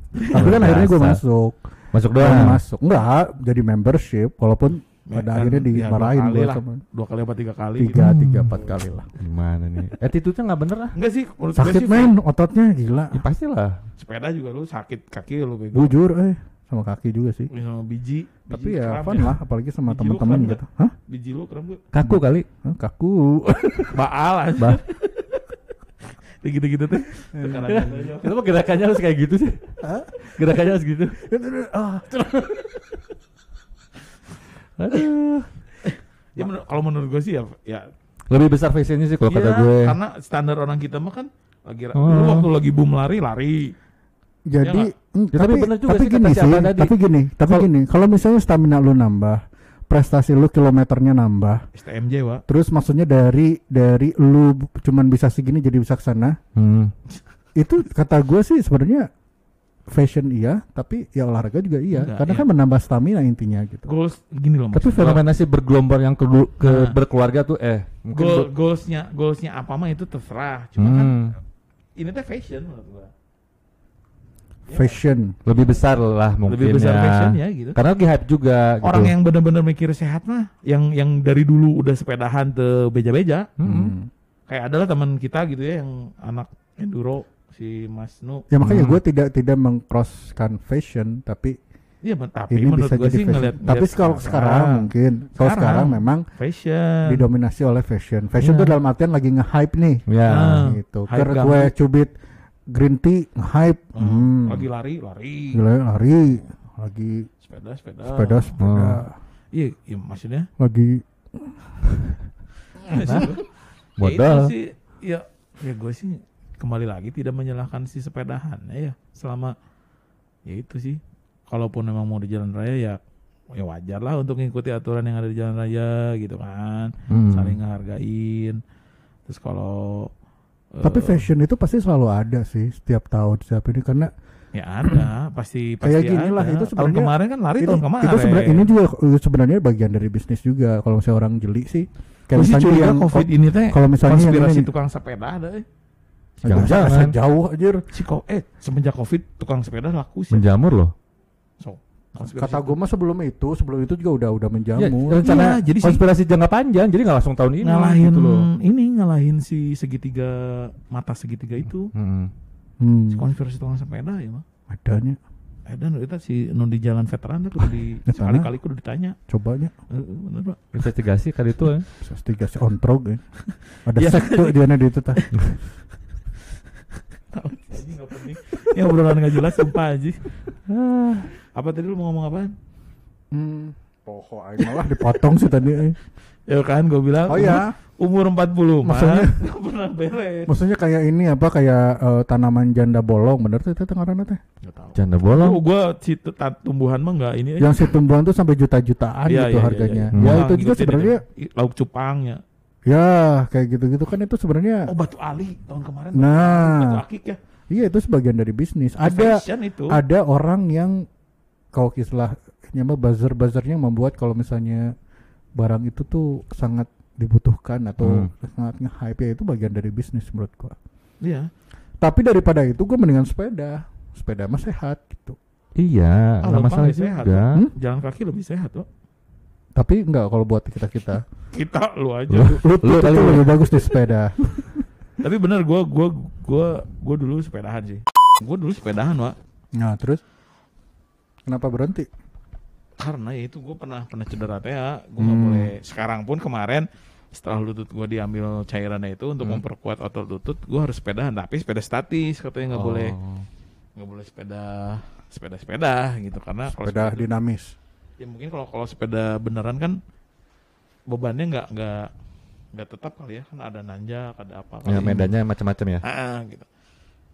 Tapi kan akhirnya gue masuk. Masuk Doang. doang. masuk. Enggak, jadi membership walaupun pada Kan, akhirnya ya, dimarahin dua kali lah. sama Dua kali apa tiga kali tiga, gitu. tiga, empat kali lah. Gimana nih? Attitude-nya nggak bener lah. Enggak sih, menurut gue Sakit sih men, ototnya gila. Ya pastilah. sepeda juga lu sakit kaki lu bego. Bujur eh sama kaki juga sih. Sama biji, biji Tapi ya fun lah, apalagi sama teman-teman kram gitu. Hah? Biji lu kram gak? Kaku kali. Hah, Kaku. Baal aja. Bah. Gitu-gitu tuh. Aja. Kenapa gerakannya harus kayak gitu sih? Gerakannya harus gitu. Aduh. Ya menur- kalau menurut gue sih ya ya Lebih besar fashionnya sih kalau kata Iya, gue. Karena standar orang kita mah kan lagi Oh. lu waktu lagi boom lari lari. Jadi, Ya mm, Ya, tapi bener juga tapi sih gini kata sih, tadi. tapi gini, tapi Kalau- gini, kalau misalnya stamina lu nambah, prestasi lu kilometernya nambah. STMJ wa Terus maksudnya dari dari lu cuman bisa segini jadi bisa ke sana. Hmm. Itu kata gue sih sebenarnya fashion iya, tapi ya olahraga juga iya. Enggak, Karena iya. kan menambah stamina intinya gitu. goals gini loh Tapi fenomena si bergelombang yang kedua ke Nah. berkeluarga tuh eh mungkin goal ber- goalsnya goalsnya apa mah itu terserah cuma kan Hmm. ini teh fashion menurut gua Ya, Fashion. lebih besar lah mungkin lebih besar ya. fashion ya gitu Karena lagi hype juga orang gitu. yang bener-bener mikir sehat mah yang yang dari dulu udah sepedahan ke beja-beja Hmm. Hmm. kayak adalah teman kita gitu ya yang anak enduro si Mas Nu Ya makanya Hmm. gue tidak tidak mengcrosskan fashion, tapi Iya, tapi ini menurut bisa gua jadi sih fashion. ngeliat, tapi ngeliat kalau sekarang mungkin, kalau Sekarang. sekarang memang fashion. didominasi oleh fashion. Fashion Iya. tuh dalam artian lagi nge-hype nih, Ya. Ah. gitu. Hype Ker gambut. gue cubit green tea nge-hype, Hmm, Hmm. Lagi lari, lari. Gila, lari, lagi Sepeda, sepeda. sepeda, sepeda, Iya, iya maksudnya. lagi Ya Modal. itu sih, ya, ya gue sih kembali lagi tidak menyalahkan si sepedahan ya selama ya itu sih kalaupun memang mau di jalan raya ya ya wajar lah untuk mengikuti aturan yang ada di jalan raya gitu kan Hmm. saling ngehargain terus kalau eh, Tapi fashion itu pasti selalu ada sih setiap tahun setiap ini karena ya ada pasti pasti Kayak gini lah, itu tahun sebenarnya- kemarin kan lari itu, tahun kemarin itu sebenarnya ini juga uh, sebenarnya bagian dari bisnis juga. Kalau misalnya orang jeli sih, kayak misalnya yang covid ini teh kalau misalnya yang konspirasi ini- tukang sepeda ada eh. Jangan-jangan. Jangan jauh aja. si ko eh semenjak covid tukang sepeda laku sih Menjamur loh. so Kata gue mah sebelum itu, sebelum itu juga udah udah Ya, menjamur. rencana Iya, jadi sih- konspirasi jangka panjang, jadi nggak langsung tahun ini ngalahin gitu loh. ini ngalahin si segitiga mata segitiga itu Hmm. Hmm, si konspirasi tukang sepeda ya mah adanya. eh dan itu si nu di jalan veteran tuh di Di sana. sekali-kali kudu ditanya Cobanya Eh, eh, bener pak Investigasi kali itu ya. investigasi ontrog ya. Ada Iya. sek tuh dia di itu tah. tahu aja nggak penting ya obrolan jelas sumpah aja apa tadi lu mau ngomong apaan Hmm. Poho aing malah dipotong sih tadi. eh. ya kan gue bilang Oh ya, umur 40 mah Maksudnya- pernah beres maksudnya kayak ini apa kayak eh, tanaman janda bolong, bener tuh teh. nggak tahu Janda Oh, bolong. gue si tu- ta- tumbuhan mah nggak ini aja. Yang si tumbuhan tuh sampai juta-jutaan Iya, gitu iya, harganya. iya, iya. Ya Wah, itu juga ngikutin sebenarnya itu. lauk cupangnya. Ya kayak gitu-gitu kan itu sebenarnya Oh batu ali tahun kemarin. Nah. batu akik ya. iya itu sebagian dari bisnis. Ada itu. ada orang yang kalau istilahnya mah buzzer-buzzernya membuat kalau misalnya barang itu tuh sangat dibutuhkan atau sangat nge-hype ya itu bagian dari bisnis menurut gua. Iya. Tapi daripada itu gue mendingan sepeda. Sepeda mah sehat gitu. Iya, Ah, masalah sehat, juga. Hmm? Jalan kaki lebih sehat loh. Tapi enggak kalau buat kita-kita. Kita lu aja. Lu- Lu, Lu lebih bagus di sepeda. Tapi bener gue gue gue gue dulu sepedahan sih. Gue dulu sepedahan wa. Nah, terus kenapa berhenti? Karena ya itu gue pernah pernah cedera teh ya. Gue nggak Hmm. boleh. Sekarang pun kemarin setelah lutut gue diambil cairannya itu untuk Hmm. memperkuat otot lutut, gue harus sepedahan. Tapi sepeda statis katanya nggak boleh Oh. nggak boleh sepeda sepeda sepeda gitu karena kalau Sepeda sepeda- dinamis. Ya mungkin kalau kalau sepeda beneran kan bebannya nggak nggak nggak tetap kali ya kan ada nanjak ada apa Ya medannya macam-macam ya. Ah, gitu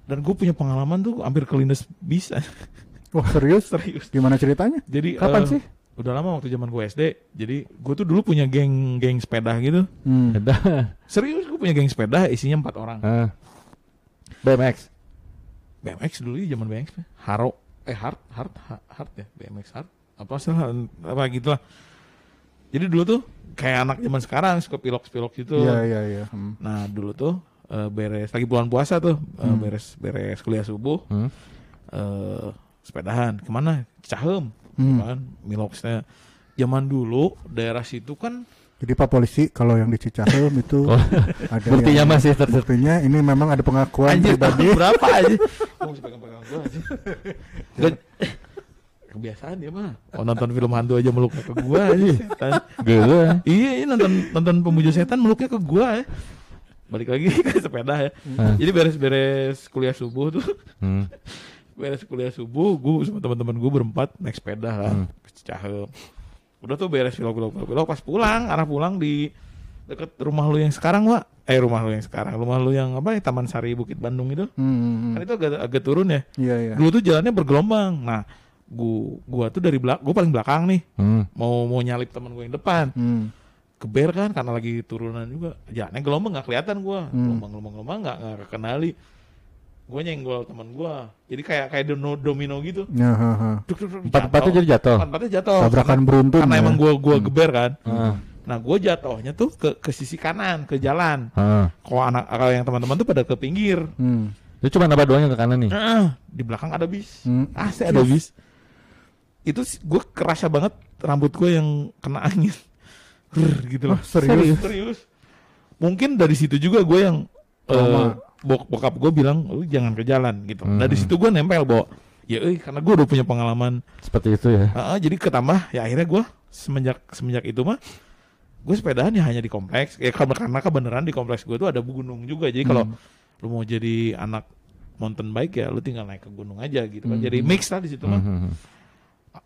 dan gue punya pengalaman tuh hampir kelindes bisa Wah, serius? serius Gimana ceritanya? jadi Kapan eh, sih? udah lama waktu zaman gue SD jadi gue tuh dulu punya geng geng sepeda gitu Hmm. Serius gue punya geng sepeda isinya empat orang Ah. BMX. BMX dulu ya zaman BMX Haro eh hard hard Ha- hard ya BMX hard apa salah apa gitu lah jadi dulu tuh kayak anak zaman sekarang suka pilok pilok gitu Iya, iya, iya. Hmm. nah dulu tuh eh, beres lagi bulan puasa tuh Hmm. beres beres kuliah subuh Hmm. eh sepedahan ke mana Cahem Hmm. kan miloksnya zaman dulu daerah situ kan Jadi Pak Polisi kalau yang di Cicahem itu Oh. ada Buktinya yang- masih ter buktinya ini memang ada pengakuan anjir pribadi. berapa aja mesti pegang-pegang gua aja kebiasaan dia mah oh, nonton film hantu aja meluknya ke gua aja Gue. iya iya nonton nonton pemuja setan meluknya ke gua ya. Balik lagi ke sepeda ya. Ah. jadi beres-beres kuliah subuh tuh. Hmm. beres kuliah subuh gue sama teman-teman gue berempat naik sepeda kan Hmm. ke Cicahem udah tuh beres belok belok belok pas pulang arah pulang di deket rumah lu yang sekarang wa eh rumah lu yang sekarang. Rumah lu yang apa ya Taman Sari Bukit Bandung itu. Hmm, hmm, kan hmm. itu agak agak turun ya. Iya, iya. dulu tuh jalannya bergelombang. Nah gua gua tuh dari belak gua paling belakang nih Hmm. mau mau nyalip teman gue yang depan Hmm. keber kan karena lagi turunan juga jalannya gelombang nggak kelihatan gua Hmm. gelombang gelombang gelombang nggak nggak kenali gue nyenggol teman gua jadi kayak kayak domino, domino gitu Ya, ha, ha. Duk, duk, duk, Empat-empatnya jatuh. jadi jatuh. empat-empatnya jatuh Tabrakan karena, beruntun. karena ya. emang gua gua geber kan Ah. nah gue jatuhnya tuh ke ke sisi kanan ke jalan Ah. kalau anak kalau yang teman-teman tuh pada ke pinggir Hmm. Itu cuma nambah doang yang ke kanan nih. Eh, di belakang ada bis Hmm. asli ada bis itu gue kerasa banget rambut gue yang kena angin Rrr, gitu loh Oh, serius? serius mungkin dari situ juga gue yang eh, Trauma. bok bokap gue bilang lu jangan ke jalan gitu Hmm. dari situ gue nempel bawa ya eh karena gue udah punya pengalaman Seperti itu ya. Ah, ah, jadi ketambah ya akhirnya gue semenjak semenjak itu mah gue sepedahan ya hanya di kompleks ya karena karena kebenaran di kompleks gue tuh ada gunung juga jadi kalau Hmm. lu mau jadi anak mountain bike ya lu tinggal naik ke gunung aja gitu kan Hmm. jadi mix lah di situ mah Mhm.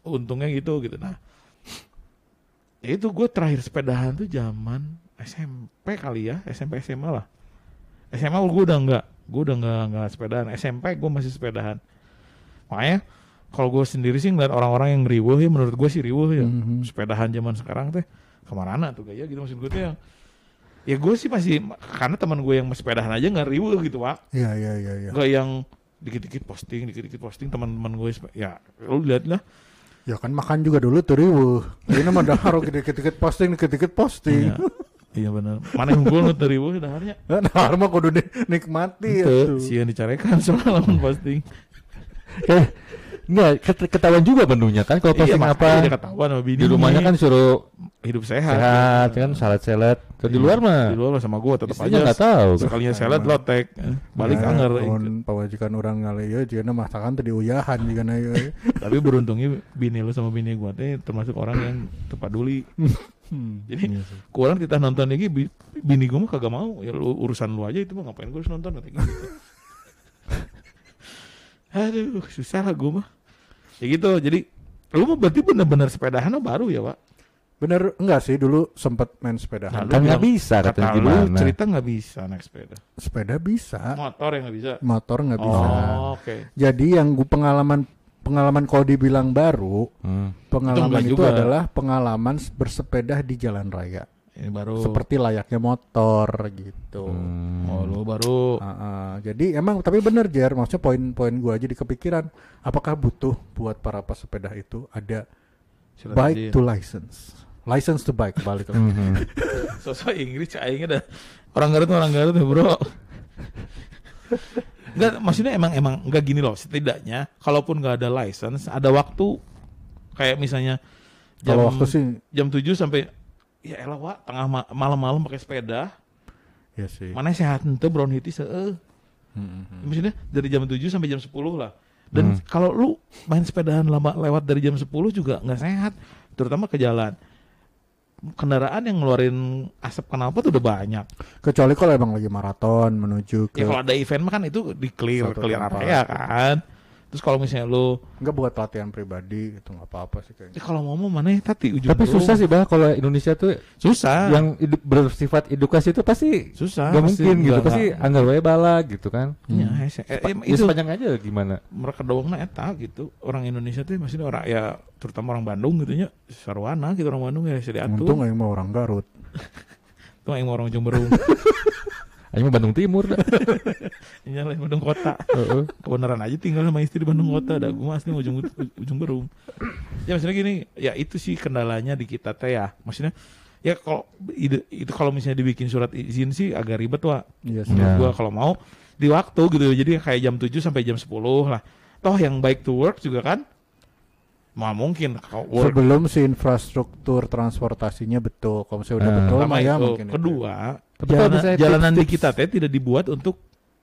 Untungnya gitu gitu. Nah ya itu gue terakhir sepedahan tuh zaman SMP kali ya SMP SMA lah. SMA gue udah enggak gue udah enggak enggak sepedahan. SMP gue masih sepedahan. Makanya kalau gue sendiri sih ngeliat orang-orang yang riweuh ya menurut gue sih riweuh ya. Mhm. sepedahan zaman sekarang teh ke mana tuh gaya gitu maksud gue tuh yang ya gue sih masih karena teman gue yang masih sepedahan aja nggak riweuh gitu pak Iya, iya, iya, iya. nggak yang dikit-dikit posting dikit-dikit posting teman-teman gue ya lu lihat lah Ya kan makan juga dulu tuh riweuh. Ini mah dahar dikit-dikit posting, dikit-dikit posting. Iya, iya benar. Mana yang gue dari gue daharnya. Dahar mah kudu ya tuh. sih yang dicarekan lamun posting. Eh, Enggak, ket- ketahuan juga menunya kan kalau posting Iya, apa. ketahuan sama bini. Di rumahnya kan suruh hidup sehat. sehat kan salad-salad. Kalau di Iya, luar mah Di luar mah sama gue tetap aja. nggak tahu. Sekalinya salad lotek. Eh, Balik Ya, anger. lamun pawajikan orang ngale ya jika masakan tadi uyahan jika na ya. Tapi beruntungnya bini lu sama bini gue teh termasuk orang yang tepaduli. Hmm. Jadi kurang kita nonton lagi bi- bini gue mah kagak mau. Ya lu, urusan lu aja itu mah ngapain gue harus nonton nanti gitu. Aduh, susah lah gue mah. Ya gitu, jadi lu mah berarti bener-bener sepedahan baru ya, Pak? Bener enggak sih dulu sempat main sepeda. Nah, Kan nggak bisa katanya Kata lu gimana. cerita nggak bisa naik sepeda. Sepeda bisa, Motor yang nggak bisa. motor nggak bisa. Oh, oke. Jadi yang gua pengalaman pengalaman kalau dibilang baru, Hmm. pengalaman itu, juga. adalah pengalaman bersepeda di jalan raya. Ini baru. Seperti layaknya motor gitu. Hmm. Oh, lu baru. Ah, ah. jadi emang tapi bener Jer, maksudnya poin-poin gua jadi kepikiran, apakah butuh buat para pesepeda itu ada Surat bike izin. to license, license to bike balik lagi. Mhm. Sosok Inggris aingnya dah. Orang Garut orang Garut ya, Bro. Enggak, maksudnya emang emang enggak gini loh. Setidaknya kalaupun nggak ada license, ada waktu kayak misalnya jam Kalau waktu sih, jam 7 sampai ya elah Wak, tengah ma- malam-malam pakai sepeda, ya sih. mana sehat ente bronkitis heeh. Hmm, hmm. Maksudnya dari jam 7 sampai jam 10 lah. Dan kalau lu main sepedahan lama lewat dari jam 10 juga nggak sehat, terutama ke jalan. Kendaraan yang ngeluarin asap knalpot udah banyak. Kecuali kalau emang lagi maraton menuju ke Ya kalau ada event mah kan itu di clear, Satu clear tempat. area kan. Terus kalau misalnya lu enggak buat latihan pribadi itu nggak apa-apa sih kayaknya. ya kalau mau mau mana ya tadi ujung Tapi susah sih bah kalau Indonesia tuh Susah. yang edu- bersifat edukasi itu pasti susah. nggak pasti mungkin gitu. nggak- Pasti anggar wae bala gitu kan. Ya, hese- eh, ya itu sepanjang aja gimana? mereka doangna eta gitu. Orang Indonesia tuh maksudnya orang ya terutama orang Bandung gitu nya sarwana gitu orang Bandung ya bisa diatur. Untung yang mau orang Garut. Tuh yang orang ujung Ayo mah Bandung Timur dah. Ini lain Bandung kota. Heeh. Kebenaran aja tinggal sama istri di Bandung kota. Dah gue asli ujung ujung berung. Ya maksudnya gini, ya itu sih kendalanya di kita teh ya. Maksudnya ya kalau itu kalau misalnya dibikin surat izin sih agak ribet wa. Iya. Menurut Ya. gua kalau mau di waktu gitu. Jadi kayak jam 7 sampai jam 10 lah. Toh yang baik to work juga kan Mau mungkin work Sebelum si infrastruktur transportasinya betul, kalau misalnya udah Nah. betul mah ya itu. mungkin. itu. Tapi kalau jalanan, misalnya jalanan di tips-tips- kita teh tidak dibuat untuk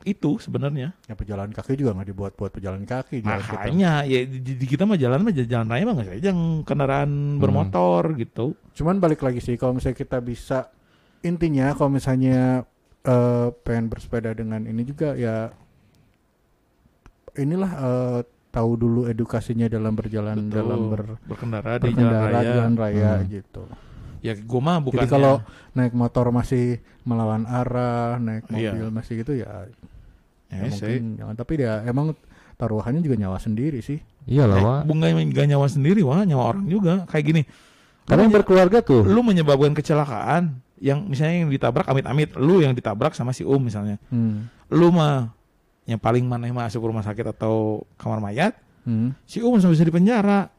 itu sebenarnya. Ya pejalan kaki juga nggak dibuat buat pejalan kaki. jalan kita. Makanya ya di, di kita mah jalan mah jalan raya mah nggak saja yang kendaraan bermotor gitu. Cuman balik lagi sih kalau misalnya kita bisa intinya kalau misalnya eh, pengen bersepeda dengan ini juga ya inilah eh, tahu dulu edukasinya dalam berjalan Betul. dalam ber, berkendara di jalan raya. jalan raya Hmm. gitu. Ya gua mah bukan Jadi kalau naik motor masih melawan arah, naik Iya. mobil masih gitu ya, ya, ya sih. mungkin jangan. Tapi dia emang taruhannya juga nyawa sendiri sih. Iyalah, Eh, Wak. bunga nggak nyawa sendiri wah nyawa orang juga kayak gini Karena yang berkeluarga tuh. lu menyebabkan kecelakaan yang misalnya yang ditabrak amit-amit lu yang ditabrak sama si um misalnya Hmm. lu mah yang paling mana yang masuk rumah sakit atau kamar mayat Hmm. si um sampai bisa dipenjara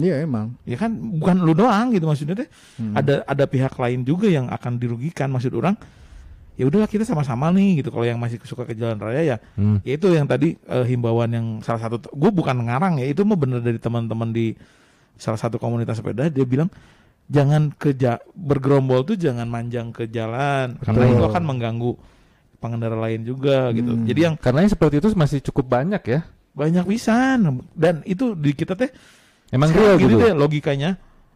Iya emang. ya kan bukan lu doang gitu maksudnya teh Hmm. ada ada pihak lain juga yang akan dirugikan maksud orang ya udahlah kita sama-sama nih gitu kalau yang masih suka ke jalan raya ya Hmm. ya itu yang tadi eh, himbauan yang salah satu gue bukan ngarang ya itu mah bener dari teman-teman di salah satu komunitas sepeda dia bilang jangan ke ja- bergerombol tuh jangan manjang ke jalan karena itu akan mengganggu pengendara lain juga gitu Hmm. jadi yang Karena yang seperti itu masih cukup banyak ya. banyak pisan dan itu di kita teh Emang sekarang real gini gitu. deh logikanya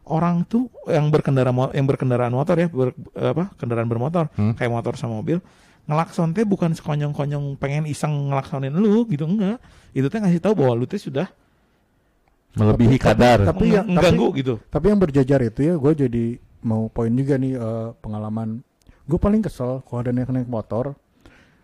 orang tuh yang berkendara yang berkendaraan motor ya ber- apa kendaraan bermotor Hmm. kayak motor sama mobil ngelakson teh bukan sekonyong-konyong pengen iseng ngelaksonin lu gitu enggak itu teh ngasih tahu bahwa lu teh sudah Melebihi kadar. Tapi yang- mengganggu gitu Tapi yang berjajar itu ya gue jadi mau poin juga nih eh, pengalaman. Gue paling kesel kalau ada naik-naik motor.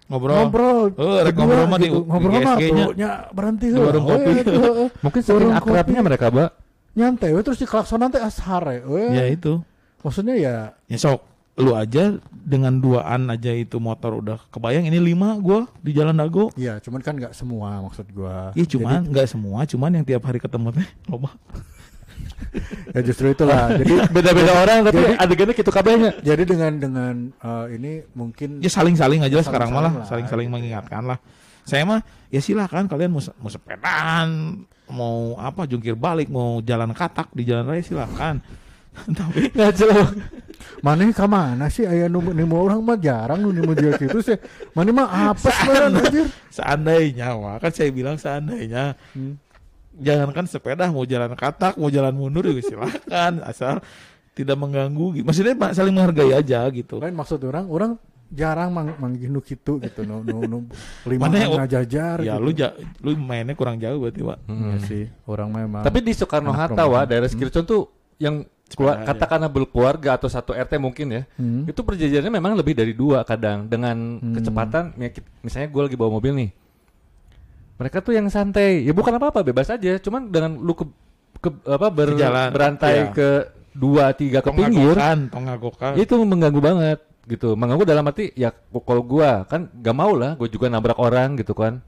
Ngobrol Ngobrol. Oh, rek berdua ngobrol mah gitu. di ngobrol mah nya berhenti Di warung We, kopi. tuh, heeh. Mungkin saking akrabnya kopi. mereka, Mbak. nyantai we, terus di klaksonan teh ashare we. ya itu Maksudnya ya ya sok lu aja dengan duaan aja itu motor udah kebayang ini lima gua di jalan dago ya cuman kan nggak semua maksud gua. Iya cuman nggak semua, cuman yang tiap hari ketemu teh loba. ya justru itulah. jadi Beda-beda orang tapi Jadi- adegannya gitu kabehnya. jadi dengan dengan eh, ini mungkin Ya saling-saling aja lah Saling-saling sekarang malah, lah, saling-saling gitu ya. mengingatkan lah. Saya mah ya silakan kalian mau, mau sepedaan, mau apa jungkir balik, mau jalan katak di jalan raya silakan. Tapi Nggak jelas. mana ka mana sih aya nu nu orang mah jarang nu nu jual gitu sih. Mana mah apa sih seandainya, wah kan saya bilang seandainya, Hmm. Jangankan sepeda mau jalan katak, mau jalan mundur juga silakan, asal tidak mengganggu. gitu. Maksudnya Pak, saling menghargai aja gitu. Lain maksud orang, orang jarang mang manggih nu kitu gitu nu nu nu lima Mana ya, ngajajar Ya gitu. lu ja, lu mainnya kurang jauh berarti, Pak. Iya sih, orang memang. Tapi di Soekarno Hatta, rumahan. daerah Skircon tuh yang kela- Sepeda, katakanlah berkeluarga atau satu RT mungkin ya. Hmm. Itu perjanjiannya memang lebih dari dua kadang dengan Hmm. kecepatan ya, misalnya gue lagi bawa mobil nih. Mereka tuh yang santai. Ya bukan apa-apa, bebas aja. Cuman dengan lu ke, ke- apa ber- jalan, berantai iya. ke dua tiga ke pinggir, itu mengganggu banget gitu. Mengganggu dalam arti ya kalau gua kan gak mau lah, gue juga nabrak orang gitu kan.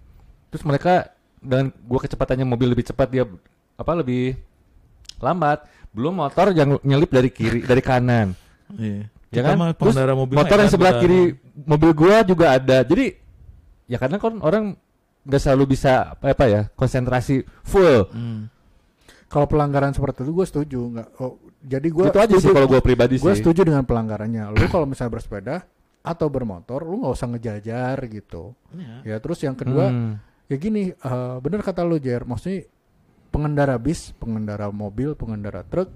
Terus mereka dengan gua kecepatannya mobil lebih cepat dia apa lebih lambat. Belum motor yang nyelip dari kiri dari kanan. Iya. Ya kan? Terus motor yang sebelah kiri mobil gua juga ada. Jadi ya karena kan orang nggak selalu bisa apa, apa ya konsentrasi full. Hmm. Kalau pelanggaran seperti itu gue setuju nggak. Oh, jadi gue Itu aja sih kalau gua pribadi Gue sih. setuju dengan pelanggarannya. Lu kalau misalnya bersepeda atau bermotor, lu nggak usah ngejajar gitu. Iya. Ya terus yang kedua, Hmm. ya gini, eh, bener kata lu Jer, maksudnya pengendara bis, pengendara mobil, pengendara truk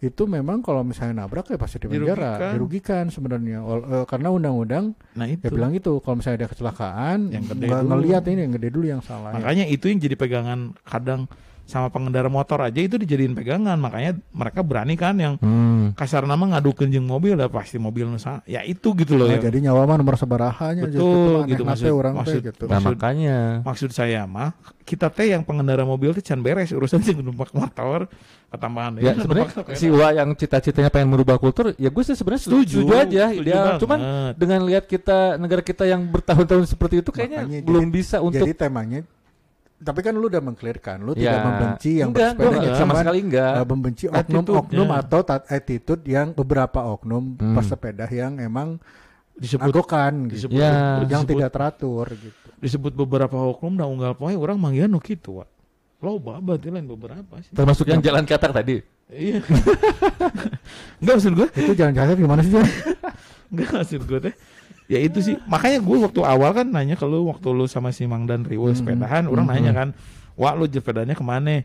itu memang kalau misalnya nabrak ya pasti di penjara, Dirugikan. dirugikan sebenarnya. Eh, karena undang-undang Nah itu. ya bilang itu kalau misalnya ada kecelakaan, Yang gede nggak dulu. ngelihat ini yang gede dulu yang salah. ya. Makanya itu yang jadi pegangan kadang sama pengendara motor aja itu dijadiin pegangan. Makanya mereka berani kan yang Hmm. kasar nama ngadu kenjeng mobil udah pasti mobil nusa. Ya itu gitu loh Nah, ya. jadi nyawa mah nomor sebarahanya Betul, gitu aneh maksud- nate orang teh maksud- gitu. Nah, Maksud- makanya Maksud saya mah kita teh yang pengendara mobil tuh can beres urusan sing numpak motor ketambahan Ya sebenarnya si Wa yang cita-citanya pengen merubah kultur, ya gue sih sebenarnya setuju, Setuju, aja. setuju Dia banget. cuman dengan lihat kita negara kita yang bertahun-tahun seperti itu kayaknya Makanya belum jadi- bisa untuk Jadi temanya tapi kan lu udah mengclearkan, lu Ya, tidak membenci yang enggak, bersepeda, enggak, sama sekali enggak. uh, membenci oknum-oknum atau tat- attitude yang beberapa oknum Hmm. pesepeda yang emang disebut agokan gitu. disebut, Ya. yang disebut, tidak teratur gitu. disebut beberapa hukum dan unggal poe orang manggian nu kitu, Wak. Loba berarti lain beberapa sih. termasuk yang jalan katak tadi. Iya. Enggak maksud gue, Itu jangan jalan gimana sih? Enggak maksud gue teh. Ya itu sih, makanya gue waktu awal kan nanya ke lu waktu lu sama si Mang dan Riwo Mhm. sepedahan, orang Mhm. nanya kan, "Wah, lu sepedanya ke mana?"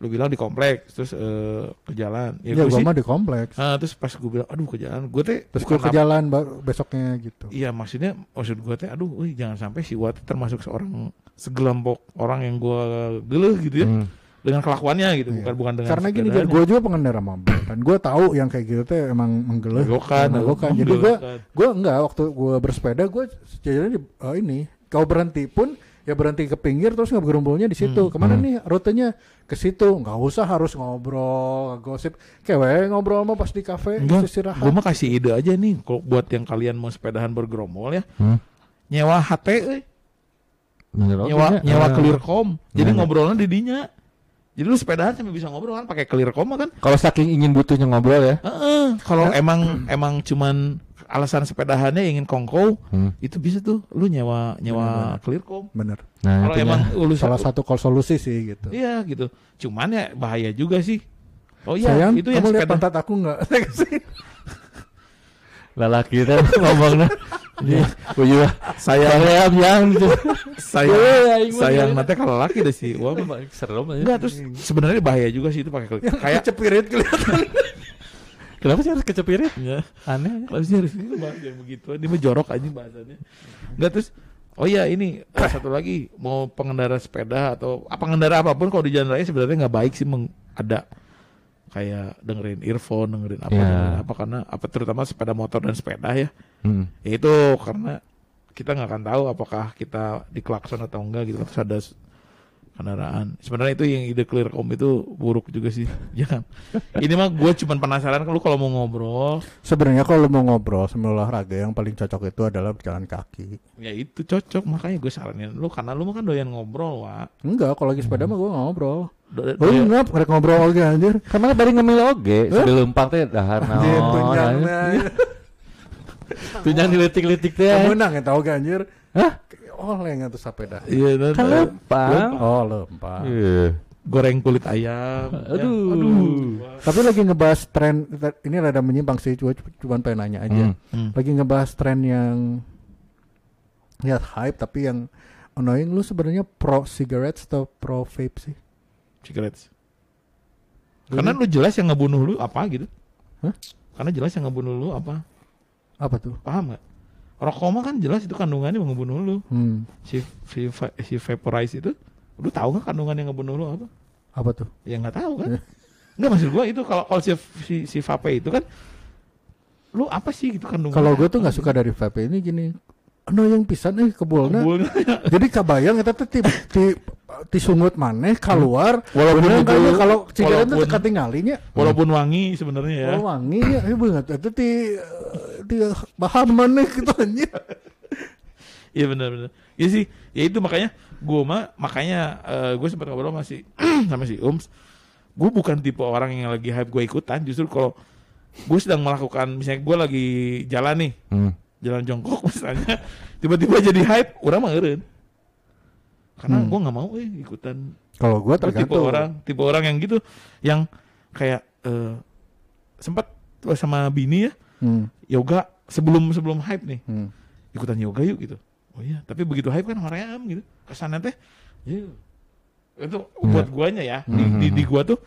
Lu bilang di kompleks, terus eh, ke jalan. Ya, Ya, gue mah di kompleks. ah, terus pas gue bilang, "Aduh, ke jalan." Gue teh Terus gua ke jalan besoknya gitu. Iya, maksudnya maksud gue teh, aduh, wih, jangan sampai si Wati termasuk seorang segelompok orang yang gue geleh gitu ya Hmm. dengan kelakuannya gitu, Iya. bukan bukan dengan Karena gini, gue juga pengendara mobil dan gue tahu yang kayak gitu teh emang Menggelokan, menggelokan. Jadi gue gue enggak waktu gue bersepeda gue jalan di eh, ini kau berhenti pun ya berhenti ke pinggir terus ngegerumpulnya di situ. Ke mana nih rutenya? Ke situ. Nggak usah harus ngobrol, gosip. Kayak we, ngobrol mah pas di kafe, istirahat. gue mah kasih ide aja nih kok buat yang kalian mau sepedahan bergerombol ya. Hmm. Nyewa HT. Bener nyewa nyewa Ah. clearcom. Jadi ngobrolnya di dinya. Jadi lu sepedahan sampai bisa ngobrol kan pakai clearcom kan. Kalau saking ingin butuhnya ngobrol ya. Heeh, kalau emang emang cuman alasan sepedahannya ingin kongkow, Hmm. itu bisa tuh lu nyewa nyewa clearcom. Bener. Nah, Kalau emang lu Salah satu kol solusi sih gitu. Iya gitu. Cuman ya bahaya juga sih. Oh iya, Sayang, itu yang kamu lihat sepeda. pantat aku nggak? lelaki teh ngomongnya. Uyu Sayang, sayang yang gitu. sayang, Iya, nanti kalau laki deh sih. Wah, Serem aja. enggak terus sebenarnya bahaya juga sih itu pakai. Kayak cepirit kelihatan. Kenapa sih harus kecepirit? ya. Aneh. Kalau sih harus itu bahas yang begitu. Ini mah jorok aja bahasannya. Enggak terus Oh iya ini eh, satu lagi mau pengendara sepeda atau apa pengendara apa pun kalau di jalan raya sebenarnya nggak baik sih meng, ada kayak dengerin earphone dengerin apa Ya. dengerin apa karena apa terutama sepeda motor dan sepeda ya Hmm. Ya itu karena kita nggak akan tahu apakah kita diklakson atau enggak gitu terus ada kendaraan sebenarnya itu yang ide clearcom itu buruk juga sih jangan ini mah gue cuman penasaran kalau kalau mau ngobrol Sebenarnya kalau mau ngobrol sambil olahraga yang paling cocok itu adalah berjalan kaki. ya itu cocok makanya gue saranin lu karena lu mah kan doyan ngobrol wa Enggak, kalau lagi sepeda mah gue ngobrol. Oh enggak, mereka ngobrol oke anjir. Karena dari ngemil oge, sambil lempang teh dahar naon. Tunjang dilitik-litik teh. Kamu menang ya tau gak anjir? Hah? Oleh nggak tuh sepeda? iya dan- Kan lempang. Oh lempar. Iya. goreng kulit ayam ya. Aduh. Tapi lagi ngebahas tren, ini rada menyimpang sih, cuma cuma pengen nanya aja. Hmm. Hmm. Lagi ngebahas tren yang ya hype tapi yang annoying lu sebenarnya pro cigarettes atau pro vape sih? Cigarettes. Karena lu jelas yang ngebunuh lu apa gitu. Hah? karena jelas yang ngebunuh lu apa. Apa tuh? paham gak rokok kan jelas itu kandungannya mau ngebunuh lu. Hmm, si si, si vaporize itu lu tahu nggak kandungan yang ngebunuh lu apa? Apa tuh? ya nggak tahu kan. Nggak maksud gua itu kalau kalau si, si si vape itu kan lu apa sih gitu kandungan Kalau gue tuh nggak suka dari vape ini gini, annoying pisan eh kebulna. Jadi kabayang eta teh ti, ti, ti sungut maneh keluar. Walaupun itu- kayaknya kalau cigarettes walaupun- teh ketinggalinya walaupun wangi sebenarnya ya Oh wangi ya, eh banget. Itu ti, ti bahan maneh gitu anjir. Iya benar-benar. Iya sih, ya itu makanya gue mah makanya gue sempat ngobrol sama si sama si Ums. Gue bukan tipe orang yang lagi hype gue ikutan. Justru kalau gue sedang melakukan, misalnya gue lagi jalan nih, Hmm. Jalan jongkok misalnya, tiba-tiba jadi hype, orang mah eureun. Karena Hmm. gue nggak mau eh ikutan. Kalau gue Gue tipe tergantung. orang, tipe orang yang gitu, yang kayak eh, sempat sama bini ya Hmm, yoga sebelum sebelum hype nih hmm. ikutan yoga yuk gitu. Oh iya, tapi begitu hype kan orang gitu. Kesannya teh, ya itu buat guanya ya. Di, di, di gua tuh,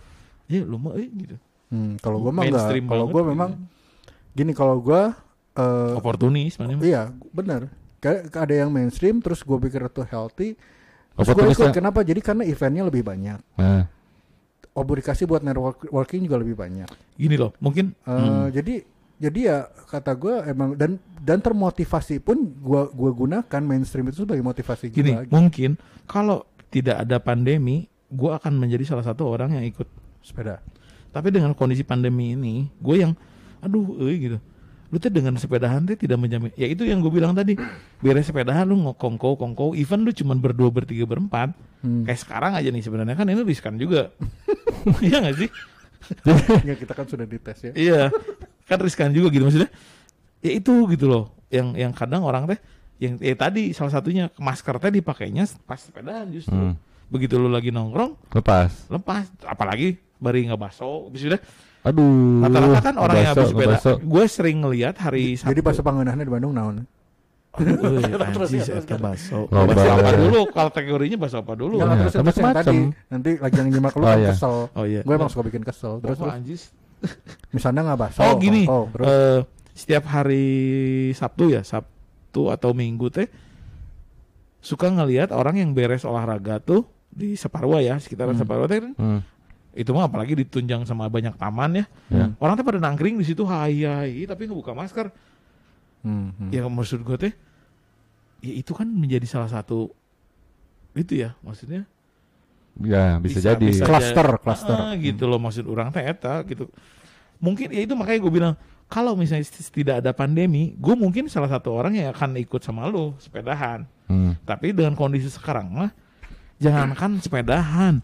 ya lu mah eh gitu. Hmm, kalau gue mah enggak. Mainstream Kalau banget gue gitu. memang gini kalau gue eh Oportunis mana iya bener. Kayak ada yang mainstream terus gue pikir itu healthy. Terus gue ikut kenapa? Jadi karena eventnya lebih banyak. Nah. Obligasi buat networking juga lebih banyak. Gini loh, mungkin Eh, Hmm. Jadi jadi ya kata gue emang dan dan termotivasi pun gue gua gunakan mainstream itu sebagai motivasi gini, gua. mungkin kalau tidak ada pandemi, gua akan menjadi salah satu orang yang ikut. sepeda. Tapi dengan kondisi pandemi ini, gue yang aduh, eh gitu. Lu tuh dengan sepedahan tuh tidak menjamin. Ya itu yang gue bilang tadi. Beres sepedahan lu ngokongko kongko, even lu cuma berdua, bertiga, berempat. Hmm. Kayak sekarang aja nih sebenarnya kan ini riskan juga. Iya gak sih? Ya, kita kan sudah dites ya. Iya. Kan riskan juga gitu maksudnya. Ya itu gitu loh. Yang yang kadang orang teh yang ya tadi salah satunya masker teh dipakainya pas sepedaan justru. Hmm. Begitu lu lagi nongkrong, Lepas. lepas. Apalagi bari nggak baso, sudah Aduh. rata-rata kan orang yang habis sepeda. Gue sering ngelihat hari Sabtu. Jadi bahasa pangenahnya di Bandung naon? Euy, anjis, eta baso. Baso apa dulu? Kategorinya baso apa dulu? Iya, terus terus yang tadi. Nanti lagi yang nyimak lu Oh, kan iya. kesel. Oh iya. Gue emang suka bikin kesel. Terus Oh, terus anjis. misalnya nggak bahasa. Oh gini, terus eh, setiap hari Sabtu ya, Sabtu atau Minggu teh suka ngelihat orang yang beres olahraga tuh di Separwa ya, sekitaran Hmm. Separwa teh kan. Hmm. Itu mah apalagi ditunjang sama banyak taman ya. Ya. Orang teh pada nangkring di situ hai hai tapi ngebuka masker. Hmm, hmm. Ya maksud gue teh ya itu kan menjadi salah satu itu ya maksudnya Ya, bisa, jadi. Cluster, jadi. cluster. Ah, gitu loh maksud orang teh eta gitu mungkin ya itu makanya gue bilang kalau misalnya tidak ada pandemi gue mungkin salah satu orang yang akan ikut sama lo sepedahan Hmm. tapi dengan kondisi sekarang mah jangankan sepedahan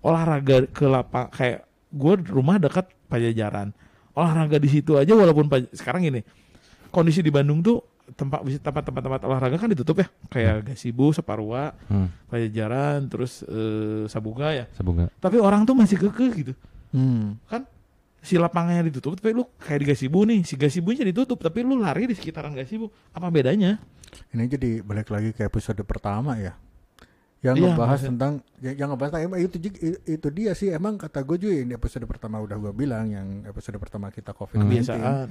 olahraga ke lapang kayak gue rumah dekat pajajaran olahraga di situ aja walaupun Paj- sekarang gini kondisi di Bandung tuh tempat tempat tempat tempat olahraga kan ditutup ya kayak Gasibu, Saparua, Hmm. Pajajaran, terus eh, Sabuga ya. Sabunga. Tapi orang tuh masih kekeh gitu. Hmm. Kan si lapangannya ditutup tapi lu kayak di Gasibu nih, si Gasibunya ditutup tapi lu lari di sekitaran Gasibu. Apa bedanya? Ini jadi balik lagi ke episode pertama ya. Yang Iya, ngebahas maksud- tentang ya- yang ngebahas tentang itu itu dia sih emang kata gue juga ini episode pertama udah gue bilang yang episode pertama kita COVID-19. Hmm. Kebiasaan.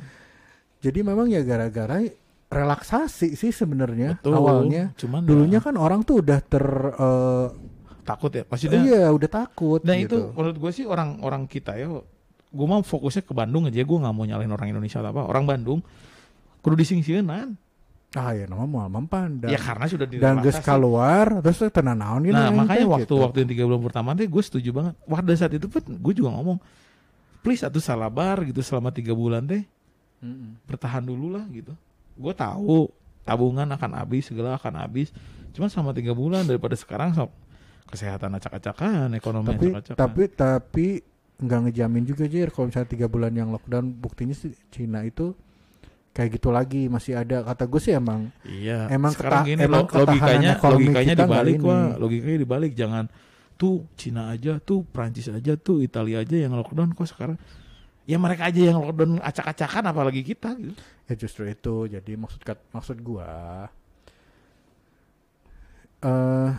Jadi memang ya gara-gara relaksasi sih sebenarnya awalnya. Cuman Dulunya ya, kan orang tuh udah ter eh, takut ya. Maksudnya iya udah takut Nah gitu. itu menurut gue sih orang-orang kita ya, gue mau fokusnya ke Bandung aja. Gue nggak mau nyalain orang Indonesia atau apa. Orang Bandung kudu disingsieunan. Ah ya nama mau mempan dan, Ya karena sudah dan geus direlaksasi. keluar terus tenan naon Nah aing makanya teh, waktu gitu. waktu yang tiga bulan pertama teh gue setuju banget. Pada saat itu pun gue juga ngomong, please satu salabar gitu selama tiga bulan teh bertahan dulu lah gitu. Gue tahu tabungan akan habis segala akan habis. Cuman selama tiga bulan daripada sekarang sok kesehatan acak-acakan, ekonomi tapi acak-acakan. tapi tapi nggak ngejamin juga Jir kalau misalnya tiga bulan yang lockdown buktinya sih Cina itu kayak gitu lagi masih ada kata gue sih emang Iya. Emang sekarang keta- gini emang lo- logikanya logikanya dibalik ini. wah, logikanya dibalik jangan tuh Cina aja, tuh Prancis aja, tuh Italia aja yang lockdown kok sekarang ya mereka aja yang lockdown acak-acakan apalagi kita gitu. ya justru itu jadi maksud maksud gua eh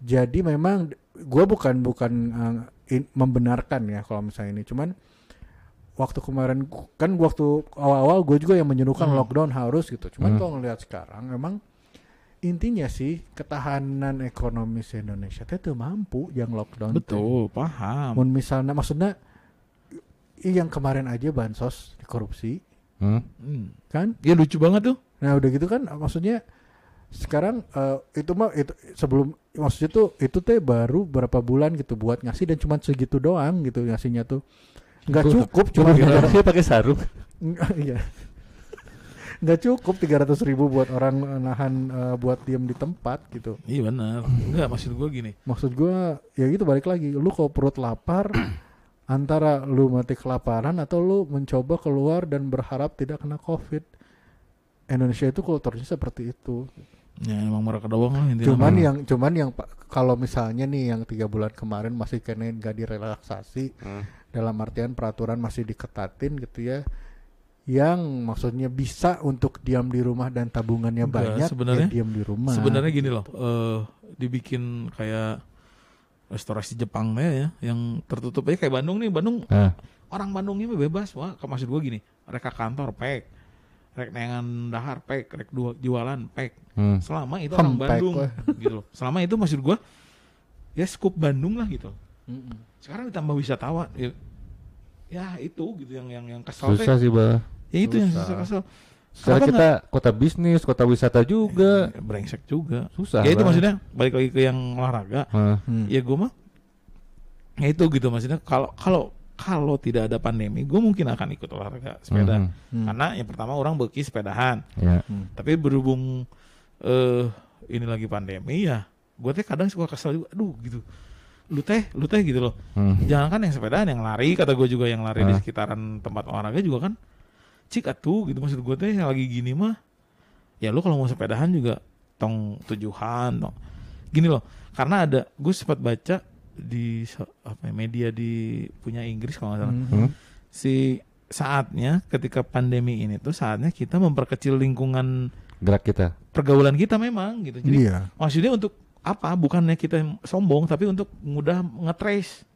jadi memang gua bukan bukan eh, in- membenarkan ya kalau misalnya ini cuman waktu kemarin kan waktu awal-awal gue juga yang menyerukan Hmm. lockdown harus gitu cuman Hmm. kalau ngelihat sekarang memang intinya sih ketahanan ekonomi si Indonesia tuh mampu yang lockdown. Betul, paham. Mun misalnya maksudnya yang kemarin aja bansos dikorupsi Hmm. Hmm. kan Ya lucu banget tuh. Nah udah gitu kan maksudnya sekarang eh, itu mah itu sebelum maksudnya tuh itu teh baru berapa bulan gitu buat ngasih dan cuma segitu doang gitu ngasihnya tuh nggak cukup Cuma dia pakai sarung. Nggak, iya nggak cukup tiga ratus ribu buat orang nahan eh, buat diem di tempat gitu Iya benar. Enggak maksud gue gini. maksud gua ya gitu balik lagi lu kalau perut lapar antara lu mati kelaparan atau lu mencoba keluar dan berharap tidak kena covid Indonesia itu kulturnya seperti itu Ya emang mereka doang lah intinya. cuman yang cuman yang kalau misalnya nih yang tiga bulan kemarin masih kena nggak direlaksasi Hmm. Dalam artian peraturan masih diketatin gitu ya yang maksudnya bisa untuk diam di rumah dan tabungannya Enggak, banyak sebenarnya- ya diam di rumah. Sebenarnya gini loh, eh dibikin kayak restorasi Jepang ya, yang tertutup aja kayak Bandung nih, Bandung Nah, orang Bandungnya bebas. Wah maksud gue gini mereka kantor pek. Rek nengan dahar pek. Rek dua jualan pek. Hmm. selama itu orang Bandung gitu loh. Selama itu maksud gue ya skup Bandung lah gitu. Sekarang ditambah wisatawan ya, ya itu gitu yang yang yang kesel. Susah sih, Bah. ya itu yang Susah. susah kesel Kenapa kita kota bisnis, kota wisata juga. nggak- brengsek juga Susah. ya itu maksudnya balik lagi ke yang olahraga Hmm. ya gue mah ya itu gitu maksudnya kalau kalau kalau tidak ada pandemi gue mungkin akan ikut olahraga sepeda hmm, Hmm. karena yang pertama orang beki sepedahan Ya. Hmm. tapi berhubung eh ini lagi pandemi ya gue teh kadang suka kesel juga aduh gitu lu teh lu teh gitu loh Hmm. jangan kan yang sepedaan yang lari kata gue juga yang lari di Ah. sekitaran tempat olahraga juga kan cik atuh gitu maksud gue teh yang lagi gini mah ya lu kalau mau sepedahan juga tong tujuan tong gini loh karena ada gue sempat baca di apa ya, media di punya Inggris kalau nggak salah Hmm. Hmm. si saatnya ketika pandemi ini tuh saatnya kita memperkecil lingkungan Gerak kita. pergaulan kita memang gitu jadi iya maksudnya untuk apa bukannya kita yang sombong tapi untuk mudah nge-trace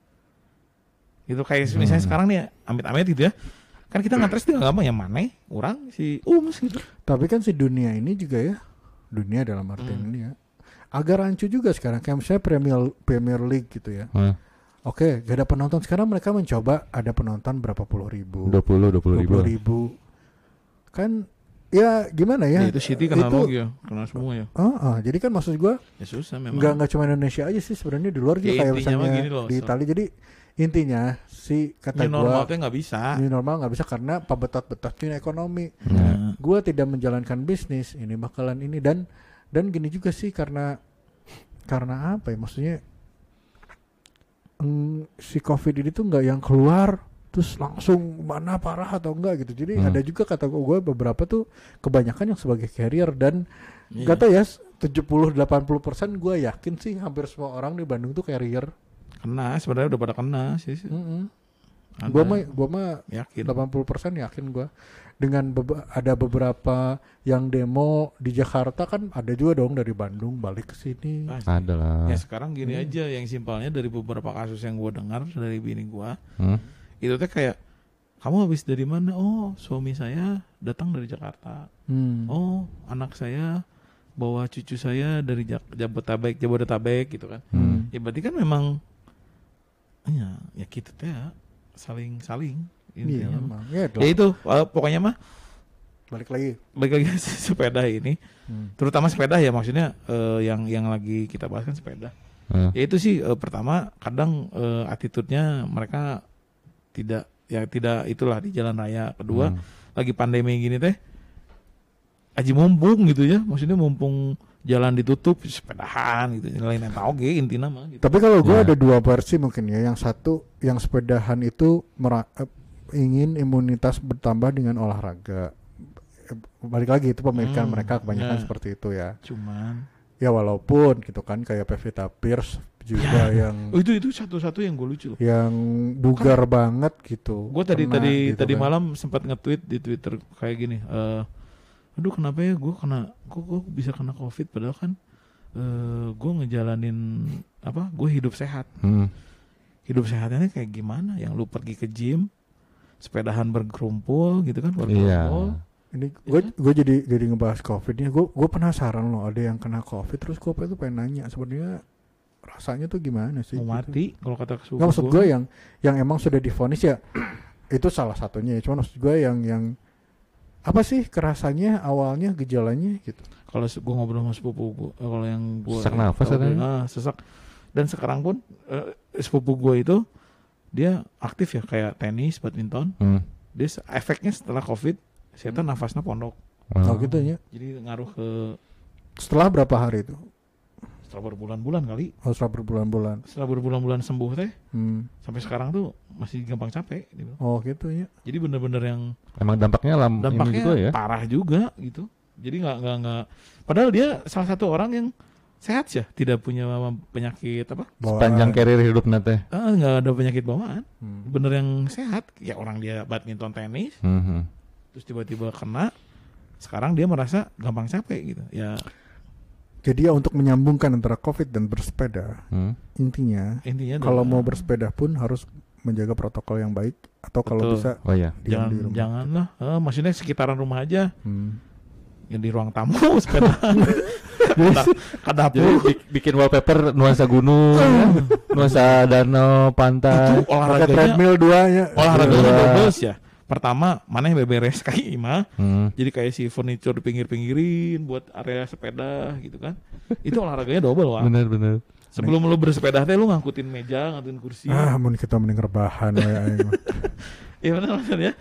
gitu kayak misalnya Hmm. sekarang nih amit-amit gitu ya kan kita nge-trace dia gampang yang mana orang si ums gitu tapi kan si dunia ini juga ya dunia dalam artian Hmm. ini ya agak rancu juga sekarang kayak misalnya Premier Premier League gitu ya Nah, Oke, gak ada penonton. Sekarang mereka mencoba ada penonton berapa puluh ribu, 20 20 dua ribu. puluh ribu. Kan ya gimana ya? Ya, itu City kena itu- ya, kena semua ya. Oh, oh, jadi kan maksud gua Ya susah memang. nggak nggak cuma Indonesia aja sih sebenarnya di luar juga Ya, kayak misalnya loh, di so- Italia. Jadi intinya si kata New normal gua nggak bisa. new normal nggak bisa karena pabetot-betotin ekonomi. Nah, Gua tidak menjalankan bisnis ini bakalan ini dan dan gini juga sih karena karena apa ya maksudnya mm, si covid ini tuh nggak yang keluar terus langsung mana parah atau enggak gitu jadi Hmm. ada juga kata gue beberapa tuh kebanyakan yang sebagai carrier dan iya. Gak tau ya 70-80% gue yakin sih hampir semua orang di Bandung tuh carrier kena sebenarnya udah pada kena sih. Ada. Gue mah gua mah yakin. 80% yakin gue dengan bebe- ada beberapa yang demo di Jakarta kan ada juga dong dari Bandung balik ke sini. Ada lah. Ya sekarang gini Hmm. aja yang simpelnya dari beberapa kasus yang gue dengar dari bini gue Hmm? Itu teh kayak kamu habis dari mana? Oh suami saya datang dari Jakarta. Hmm. Oh anak saya bawa cucu saya dari Jabodetabek Jabodetabek gitu kan. Hmm. Ya berarti kan memang ya ya gitu teh saling saling iya emang ya, Ya itu eh, pokoknya mah balik lagi balik lagi sepeda ini Hmm. terutama sepeda ya maksudnya eh, yang yang lagi kita bahas kan sepeda. Hmm. Ya itu sih eh, pertama kadang eh, attitude-nya mereka tidak ya tidak itulah di jalan raya. Kedua Hmm. lagi pandemi gini teh aji mumpung gitu ya. Maksudnya mumpung jalan ditutup sepedahan gitu. Lain yang ge intinya mah gitu. Tapi kalau gue Ya. ada dua versi mungkin ya. Yang satu yang sepedahan itu eh, ingin imunitas bertambah dengan olahraga. Balik lagi itu pemikiran Hmm, mereka kebanyakan ya. seperti itu ya. Cuman Ya walaupun gitu kan kayak Pevita Pierce juga yang oh, itu itu satu-satu yang gue lucu loh. yang bugar banget gitu. Gue tadi Kena tadi gitu tadi kan. malam sempat nge-tweet di Twitter kayak gini. eh aduh kenapa ya gue kena kok gue bisa kena covid padahal kan eh gue ngejalanin apa gue hidup sehat Hmm. hidup sehatnya kayak gimana yang lu pergi ke gym sepedahan bergerumpul gitu kan bergerumpul Iya. Ini gue kan? gue jadi jadi ngebahas covidnya. Gue gue penasaran loh ada yang kena covid terus gue tuh pengen nanya sebenarnya rasanya tuh gimana sih? mau gitu. mati kalau kata suku Nggak maksud gua. gue yang yang emang sudah difonis ya itu salah satunya ya. Cuman maksud gue yang yang apa sih kerasanya awalnya gejalanya gitu. kalau gue ngobrol sama sepupu gue kalau yang gue Sesak nafas katanya. ah, sesak dan sekarang pun eh, sepupu gue itu dia aktif ya kayak tenis badminton Hmm. dia efeknya setelah covid saya tuh nafasnya pondok Oh, gitu ya. jadi ngaruh ke Setelah berapa hari itu? setelah berbulan-bulan kali Oh, setelah berbulan-bulan. setelah berbulan-bulan sembuh teh Hmm. sampai sekarang tuh masih gampang capek gitu. Oh, gitu ya. jadi bener-bener yang Emang dampaknya lam ini dampaknya juga ya. parah juga gitu jadi nggak nggak nggak padahal dia salah satu orang yang sehat ya tidak punya penyakit apa Bawaan. Sepanjang karir hidup nate. ah, nggak ada penyakit bawaan Hmm. bener yang sehat ya orang dia badminton tenis Hmm. Hmm. terus tiba-tiba kena sekarang dia merasa gampang capek gitu ya Jadi ya untuk menyambungkan antara covid dan bersepeda, Hmm. intinya intinya kalau mau bersepeda pun harus menjaga protokol yang baik atau kalau Betul. bisa Oh iya. diam jangan di rumah. janganlah Eh, maksudnya sekitaran rumah aja Hmm. yang di ruang tamu sepeda ke dapur Jadi bik- bikin wallpaper nuansa gunung, ya. nuansa danau, pantai. itu olahraganya treadmill dua ya. olahraganya Dua. double ya pertama mana yang beberes kaki ima Hmm. jadi kayak si furniture di pinggir-pinggirin buat area sepeda gitu kan itu olahraganya double wah Bener bener. sebelum lu bersepeda teh lu ngangkutin meja ngangkutin kursi Ah, mun kita mending rebahan aing mah. Iya benar maksudnya.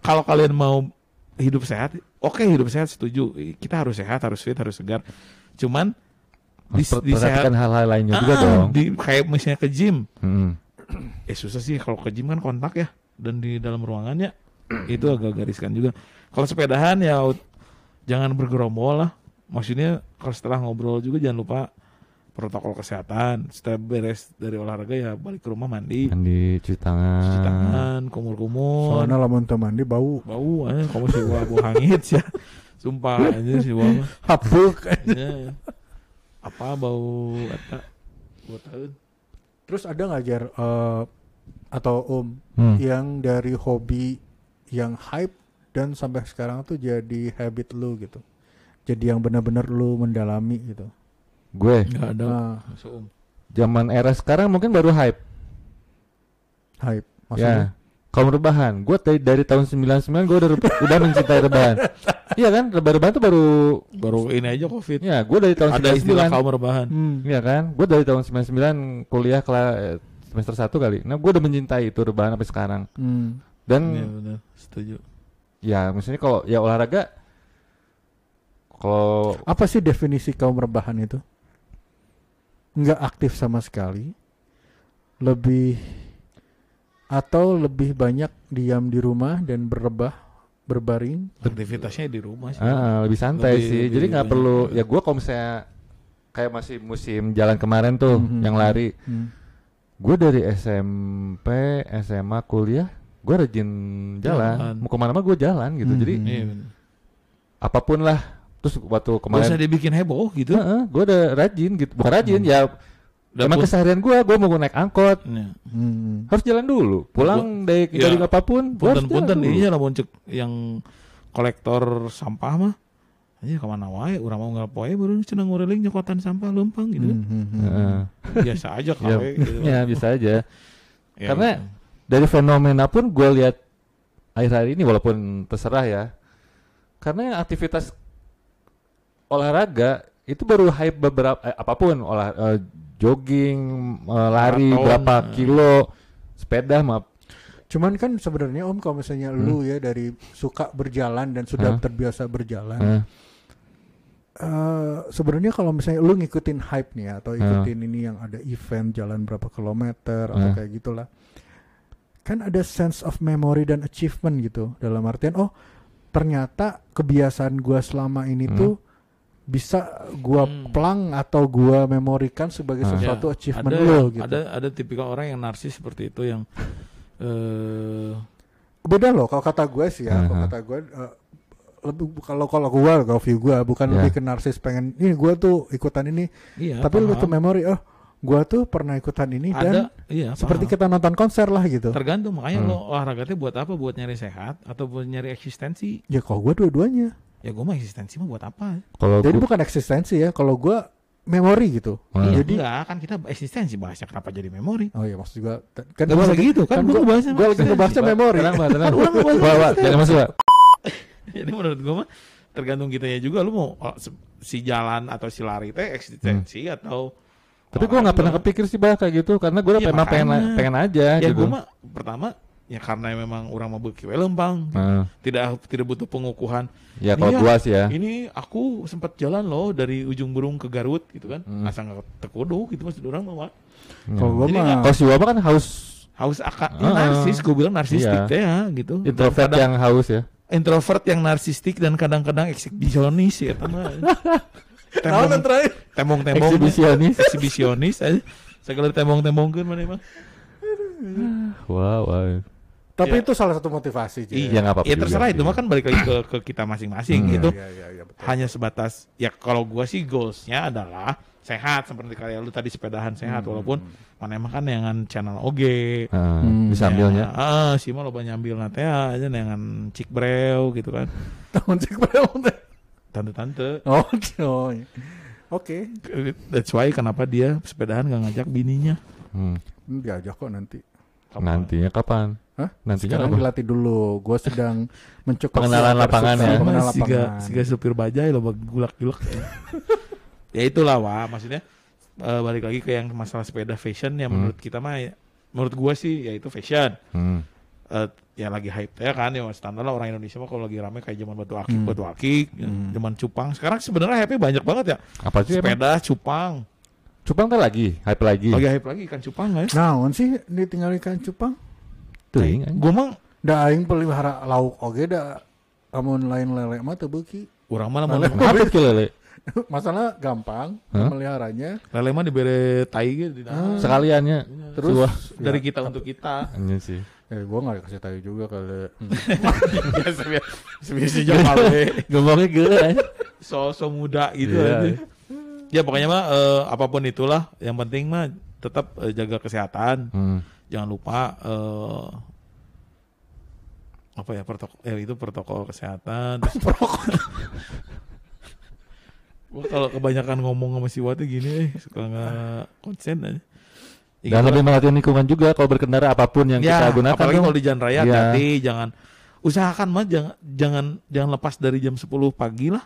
Kalau kalian mau hidup sehat, oke hidup sehat setuju. Kita harus sehat, harus fit, harus segar. Cuman di, di sehat hal-hal lainnya juga Ah, dong. di kayak misalnya ke gym. Hmm. Eh susah sih kalau ke gym kan kontak ya dan di dalam ruangannya itu agak gariskan juga. Kalau sepedahan ya jangan bergerombol lah. Maksudnya kalau setelah ngobrol juga jangan lupa protokol kesehatan. Setelah beres dari olahraga ya balik ke rumah mandi, Mandi, cuci tangan. cuci tangan, kumur-kumur. Soalnya lamun teu mandi bau bau aja kamu sih bau bau hangit ya sumpah aja sih bau hapuk. Ya. apa bau eta buat tahun Terus ada nggak Jar eh, atau Om Hmm. yang dari hobi yang hype dan sampai sekarang tuh jadi habit lu gitu. Jadi yang benar-benar lu mendalami gitu. Gue nggak ada Nah, masuk om zaman era sekarang mungkin baru hype. hype Ya. maksudnya. kaum rebahan. Gue dari, dari tahun 99 gue udah udah mencintai rebahan. Iya kan? Rebahan tuh baru Baru ini aja covid. ya gue dari tahun Ada istilah 99. kaum rebahan. Hmm. Iya kan? Gue dari tahun 99 kuliah kelas semester 1 kali. Nah, gue udah mencintai itu rebahan sampai sekarang. Hmm. Dan Iya benar, setuju. ya misalnya kalau ya olahraga kalau Apa sih definisi kaum rebahan itu? Nggak aktif sama sekali, lebih atau lebih banyak diam di rumah dan berrebah, berbaring. Aktivitasnya di rumah sih. ah, lebih santai Lebih- sih. lebih Jadi nggak perlu ya gue kalau misalnya kayak masih musim jalan kemarin tuh Mhm. yang lari. Hmm. Gue dari SMP, SMA, kuliah, gue rajin jalan. Jalan. Mau ke mana-mana gue jalan gitu. Mhm. Jadi Iya, apa pun lah. Terus waktu kemarin, usah dibikin heboh gitu. gue udah rajin gitu. Bukan rajin ya. Udah Emang keseharian gue, gue mau naik angkot, Iya. Hmm. harus jalan dulu. Pulang dari Ya, dari apa pun, gua harus Punten-punten jalan dulu. iya lah muncul yang kolektor sampah mah. Aja ke mana wae, urang mau nggak poe baru cenah ngureling nyokotan sampah lempang gitu. Hmm, hmm, hmm. Heeh. Biasa aja Ya, kawe gitu. ya bisa aja. Ya, karena gitu. Dari fenomena pun gue lihat akhir-akhir ini walaupun terserah ya. Karena aktivitas olahraga itu baru hype beberapa eh, apa pun olah eh, jogging, eh, lari Maraton, berapa eh. kilo, sepeda mah Cuman kan sebenarnya Om kalau misalnya lu ya dari suka berjalan dan sudah Hah? terbiasa berjalan, eh, eh, sebenarnya kalau misalnya lu ngikutin hype nih ya, atau Hah? ikutin ini yang ada event jalan berapa kilometer atau Hah? kayak gitulah, kan ada sense of memory dan achievement gitu dalam artian oh ternyata kebiasaan gua selama ini Hmm. tuh bisa gua Hmm. plang atau gua memorikan sebagai Hah. sesuatu Ya, achievement ada, lo gitu. Ada ada tipikal orang yang narsis seperti itu yang eh beda loh kalau kata gue sih ya kalau Aha. kata gue eh, lebih kalau kalau gue kalau view gue bukan Ya. lebih ke narsis pengen ini gue tuh ikutan ini iya tapi lebih ke paham. memori oh gue tuh pernah ikutan ini ada dan iya seperti paham. kita nonton konser lah gitu tergantung makanya Hmm. lo olahraga teh buat apa buat nyari sehat atau buat nyari eksistensi ya kalau gue dua-duanya ya gue mah eksistensi mah buat apa kalau jadi gua- bukan eksistensi ya kalau gue memori gitu Ah. Iya, jadi enggak kan kita eksistensi bahasnya kenapa jadi memori oh iya maksud gue kan Gak gua lagi- gitu kan, kan gue gua- ngebahasnya gue lagi ngebahasnya memori tenang, tenang. Kan orang ngebahas Pak, Pak, jangan masuk, Pak. Jadi menurut gue mah tergantung kitanya juga lu mau oh, si jalan atau si lari teh eksistensi atau Tapi gue nggak pernah kepikir sih bah kayak gitu karena gue Iya, memang pengen makanya. pengen aja Ya gitu. gue mah pertama ya karena memang orang mau beki we lempang Nah, tidak tidak butuh pengukuhan ya kalau Iya. gua sih ya. ini aku sempat jalan loh dari ujung burung ke Garut gitu kan Hmm. asal nggak tekudu gitu maksud orang mah kalau gue Jadi mah Kalau si Waba kan haus haus akak Ah. narsis gue bilang narsistik Iya. teh ya gitu introvert yang haus ya. Introvert yang narsistik dan kadang-kadang eksibisionis ya teman tembong terakhir tembong tembong Eksibisionis. eksibisionis aja segala tembong tembongkan mana emang Wow, wow. tapi Ya. itu salah satu motivasi. Iya, nggak apa-apa ya terserah itu mah kan balik lagi ke, ke kita masing-masing Hmm. gitu Iya, iya, iya, betul. hanya sebatas ya kalau gua sih goalsnya adalah sehat seperti kayak lu tadi sepedahan sehat Hmm. walaupun mana emang kan dengan channel OG Nah, Hmm, bisa ambilnya. ya, ah sih mah lo nyambil nate aja dengan cik breu gitu kan tahun sih kemarin. tante-tante oh oke that's why kenapa dia sepedahan gak ngajak bininya Hmm. Hmm, diajak kok nanti Kapan? Nantinya kapan? Hah? Nantinya Sekarang dilatih dulu. Gue sedang mencukupi Pengenalan lapangan ya. Pengenalan Mas, siga, lapangan. siga supir bajai lo gulak-gulak. ya itulah wah maksudnya eh, balik lagi ke yang masalah sepeda fashion ya Hmm. menurut kita mah ya, menurut gua sih ya itu fashion. Hmm. Eh, ya lagi hype ya kan ya standar lah orang Indonesia mah kalau lagi rame kayak zaman batu akik Hmm. batu akik ya, Hmm. zaman cupang sekarang sebenarnya hype banyak banget ya Apa sih emang? sepeda cupang Cupang tuh lagi, hype lagi. lagi hype lagi ikan cupang ya Naon sih ditinggal ikan cupang? Tuh, gua mah Da aing pelihara lauk oge da amun lain lele mah teu beuki. orang mana mau Lele. Lele? Masalah gampang Hah? meliharanya. lele mah dibere tai gitu di Ah. Sekaliannya. Terus Wah. dari kita untuk kita Iya sih. Eh gua enggak dikasih tahu juga kali. biasa biasa biasa jangan Ngomongnya gila aja. so so muda gitu Iya. aja. Ya pokoknya mah eh, apa pun itulah yang penting mah tetap eh, jaga kesehatan. Hmm. Jangan lupa eh, apa ya protokol eh, itu protokol kesehatan. Terus Gua kalau kebanyakan ngomong sama si Wati gini eh, suka nggak konsen aja. Ya, Dan gitu lebih merhatiin lingkungan juga kalau berkendara apa pun yang ya, kita gunakan. apalagi tuh. kalau di jalan raya Iya. hati jangan usahakan mah jangan jangan jangan lepas dari jam 10 pagi lah.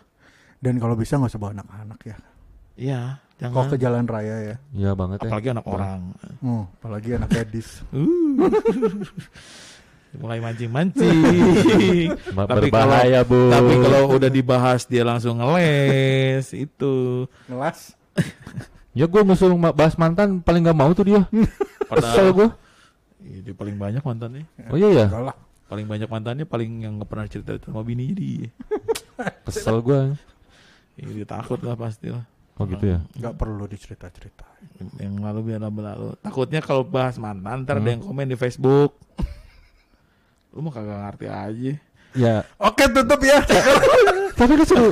Dan kalau bisa nggak usah bawa anak-anak ya. Iya, Kalau jangan ke jalan raya ya. Iya banget ya. apalagi anak orang. Oh, apalagi anak gadis. Mulai mancing-mancing. Tapi Berbahaya, Bu. Tapi kalau udah dibahas dia langsung ngeles itu. Ngelas. Ya gue musuh bahas mantan paling gak mau tuh dia. Kesel gue. Iya, dia paling banyak mantannya. Oh iya ya. Paling banyak mantannya paling yang nggak pernah cerita sama bini jadi. Kesel gue. Iya, dia takut lah pasti lah. Oh gitu ya. Nggak perlu dicerita-cerita. Yang lalu biar berlalu. Takutnya kalau bahas mantan ntar ada Hmm. yang komen di Facebook. Lu mah kagak ngerti aja. Ya. Oke, tutup ya. Tapi kan seru.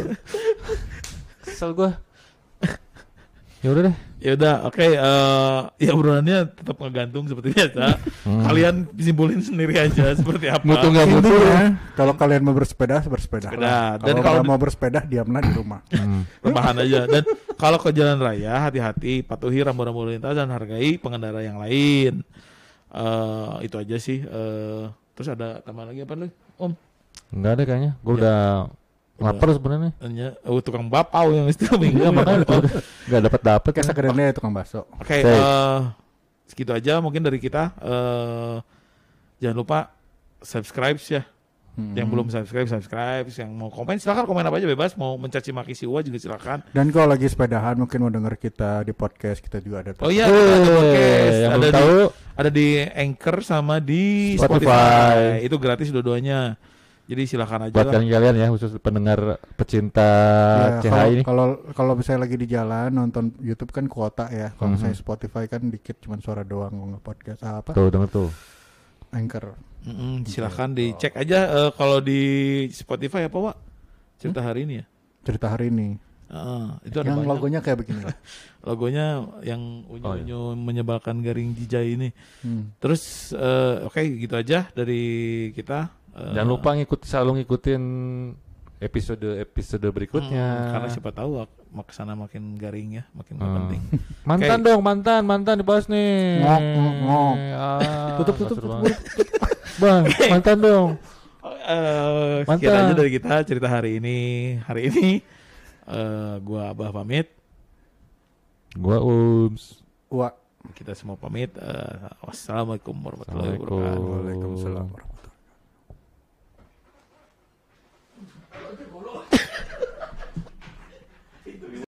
Kesel gue. Ya udah deh. Ya udah, oke. eh, ya obrolannya tetap ngegantung seperti biasa. Hmm. Kalian simpulin sendiri aja seperti apa. Mutu nggak mutu. Intinya, kalau kalian mau bersepeda, bersepeda. Sepeda. Dan Kalau mau bersepeda, diamlah di rumah. Hmm. rebahan aja dan kalau ke jalan raya hati-hati patuhi rambu-rambu lalu lintas dan hargai pengendara yang lain Eh itu aja sih Eh terus ada tambah lagi apa lu om Enggak ada kayaknya. Gue Ya. udah lapar sebenarnya. Tanya, oh, tukang bapau yang itu minggu Iya makanya tuh nggak dapat dapat. Kayak sekedar itu tukang bakso. oke Say. eh, segitu aja mungkin dari kita Eh jangan lupa subscribe ya Hmm. yang belum subscribe subscribe yang mau komen silakan komen apa aja bebas mau mencaci maki si Uwa juga silakan Dan kalau lagi sepedahan mungkin mau denger kita di podcast kita juga ada. oh iya kita ada podcast yang ada di tahu ada di Anchor sama di Spotify. Spotify. Itu gratis dua-duanya. Jadi silakan aja buat kalian-kalian ya khusus pendengar pecinta Ya, CH kalau- ini. Kalau kalau misalnya lagi di jalan nonton YouTube kan kuota ya. Kalau Mhm. misalnya Spotify kan dikit cuman suara doang nge-podcast Ah, apa? Tuh denger tuh. Anchor. Mm-mm, silakan dicek aja eh, kalau di Spotify apa, Pak? Cerita hari ini ya. Cerita hari ini. Heeh, itu ada Yang banyak. logonya kayak begini lah. Logonya yang unyu-unyu menyebalkan garing jijai ini. Hmm. Terus eh, oke gitu aja dari kita. Eh, Jangan lupa ngikut selalu ngikutin episode-episode berikutnya. mm, karena siapa tahu makin sana makin garing ya, makin hmm. penting. Mantan okay. dong, mantan, mantan dibahas nih. Ngok, ah, tutup, tutup, tutup. tutup. Bang, mantan dong. Uh, mantan. Sekian aja dari kita cerita hari ini. Hari ini uh, gua Abah pamit. Gua Ums. Gua kita semua pamit. Uh, wassalamualaikum warahmatullahi wabarakatuh.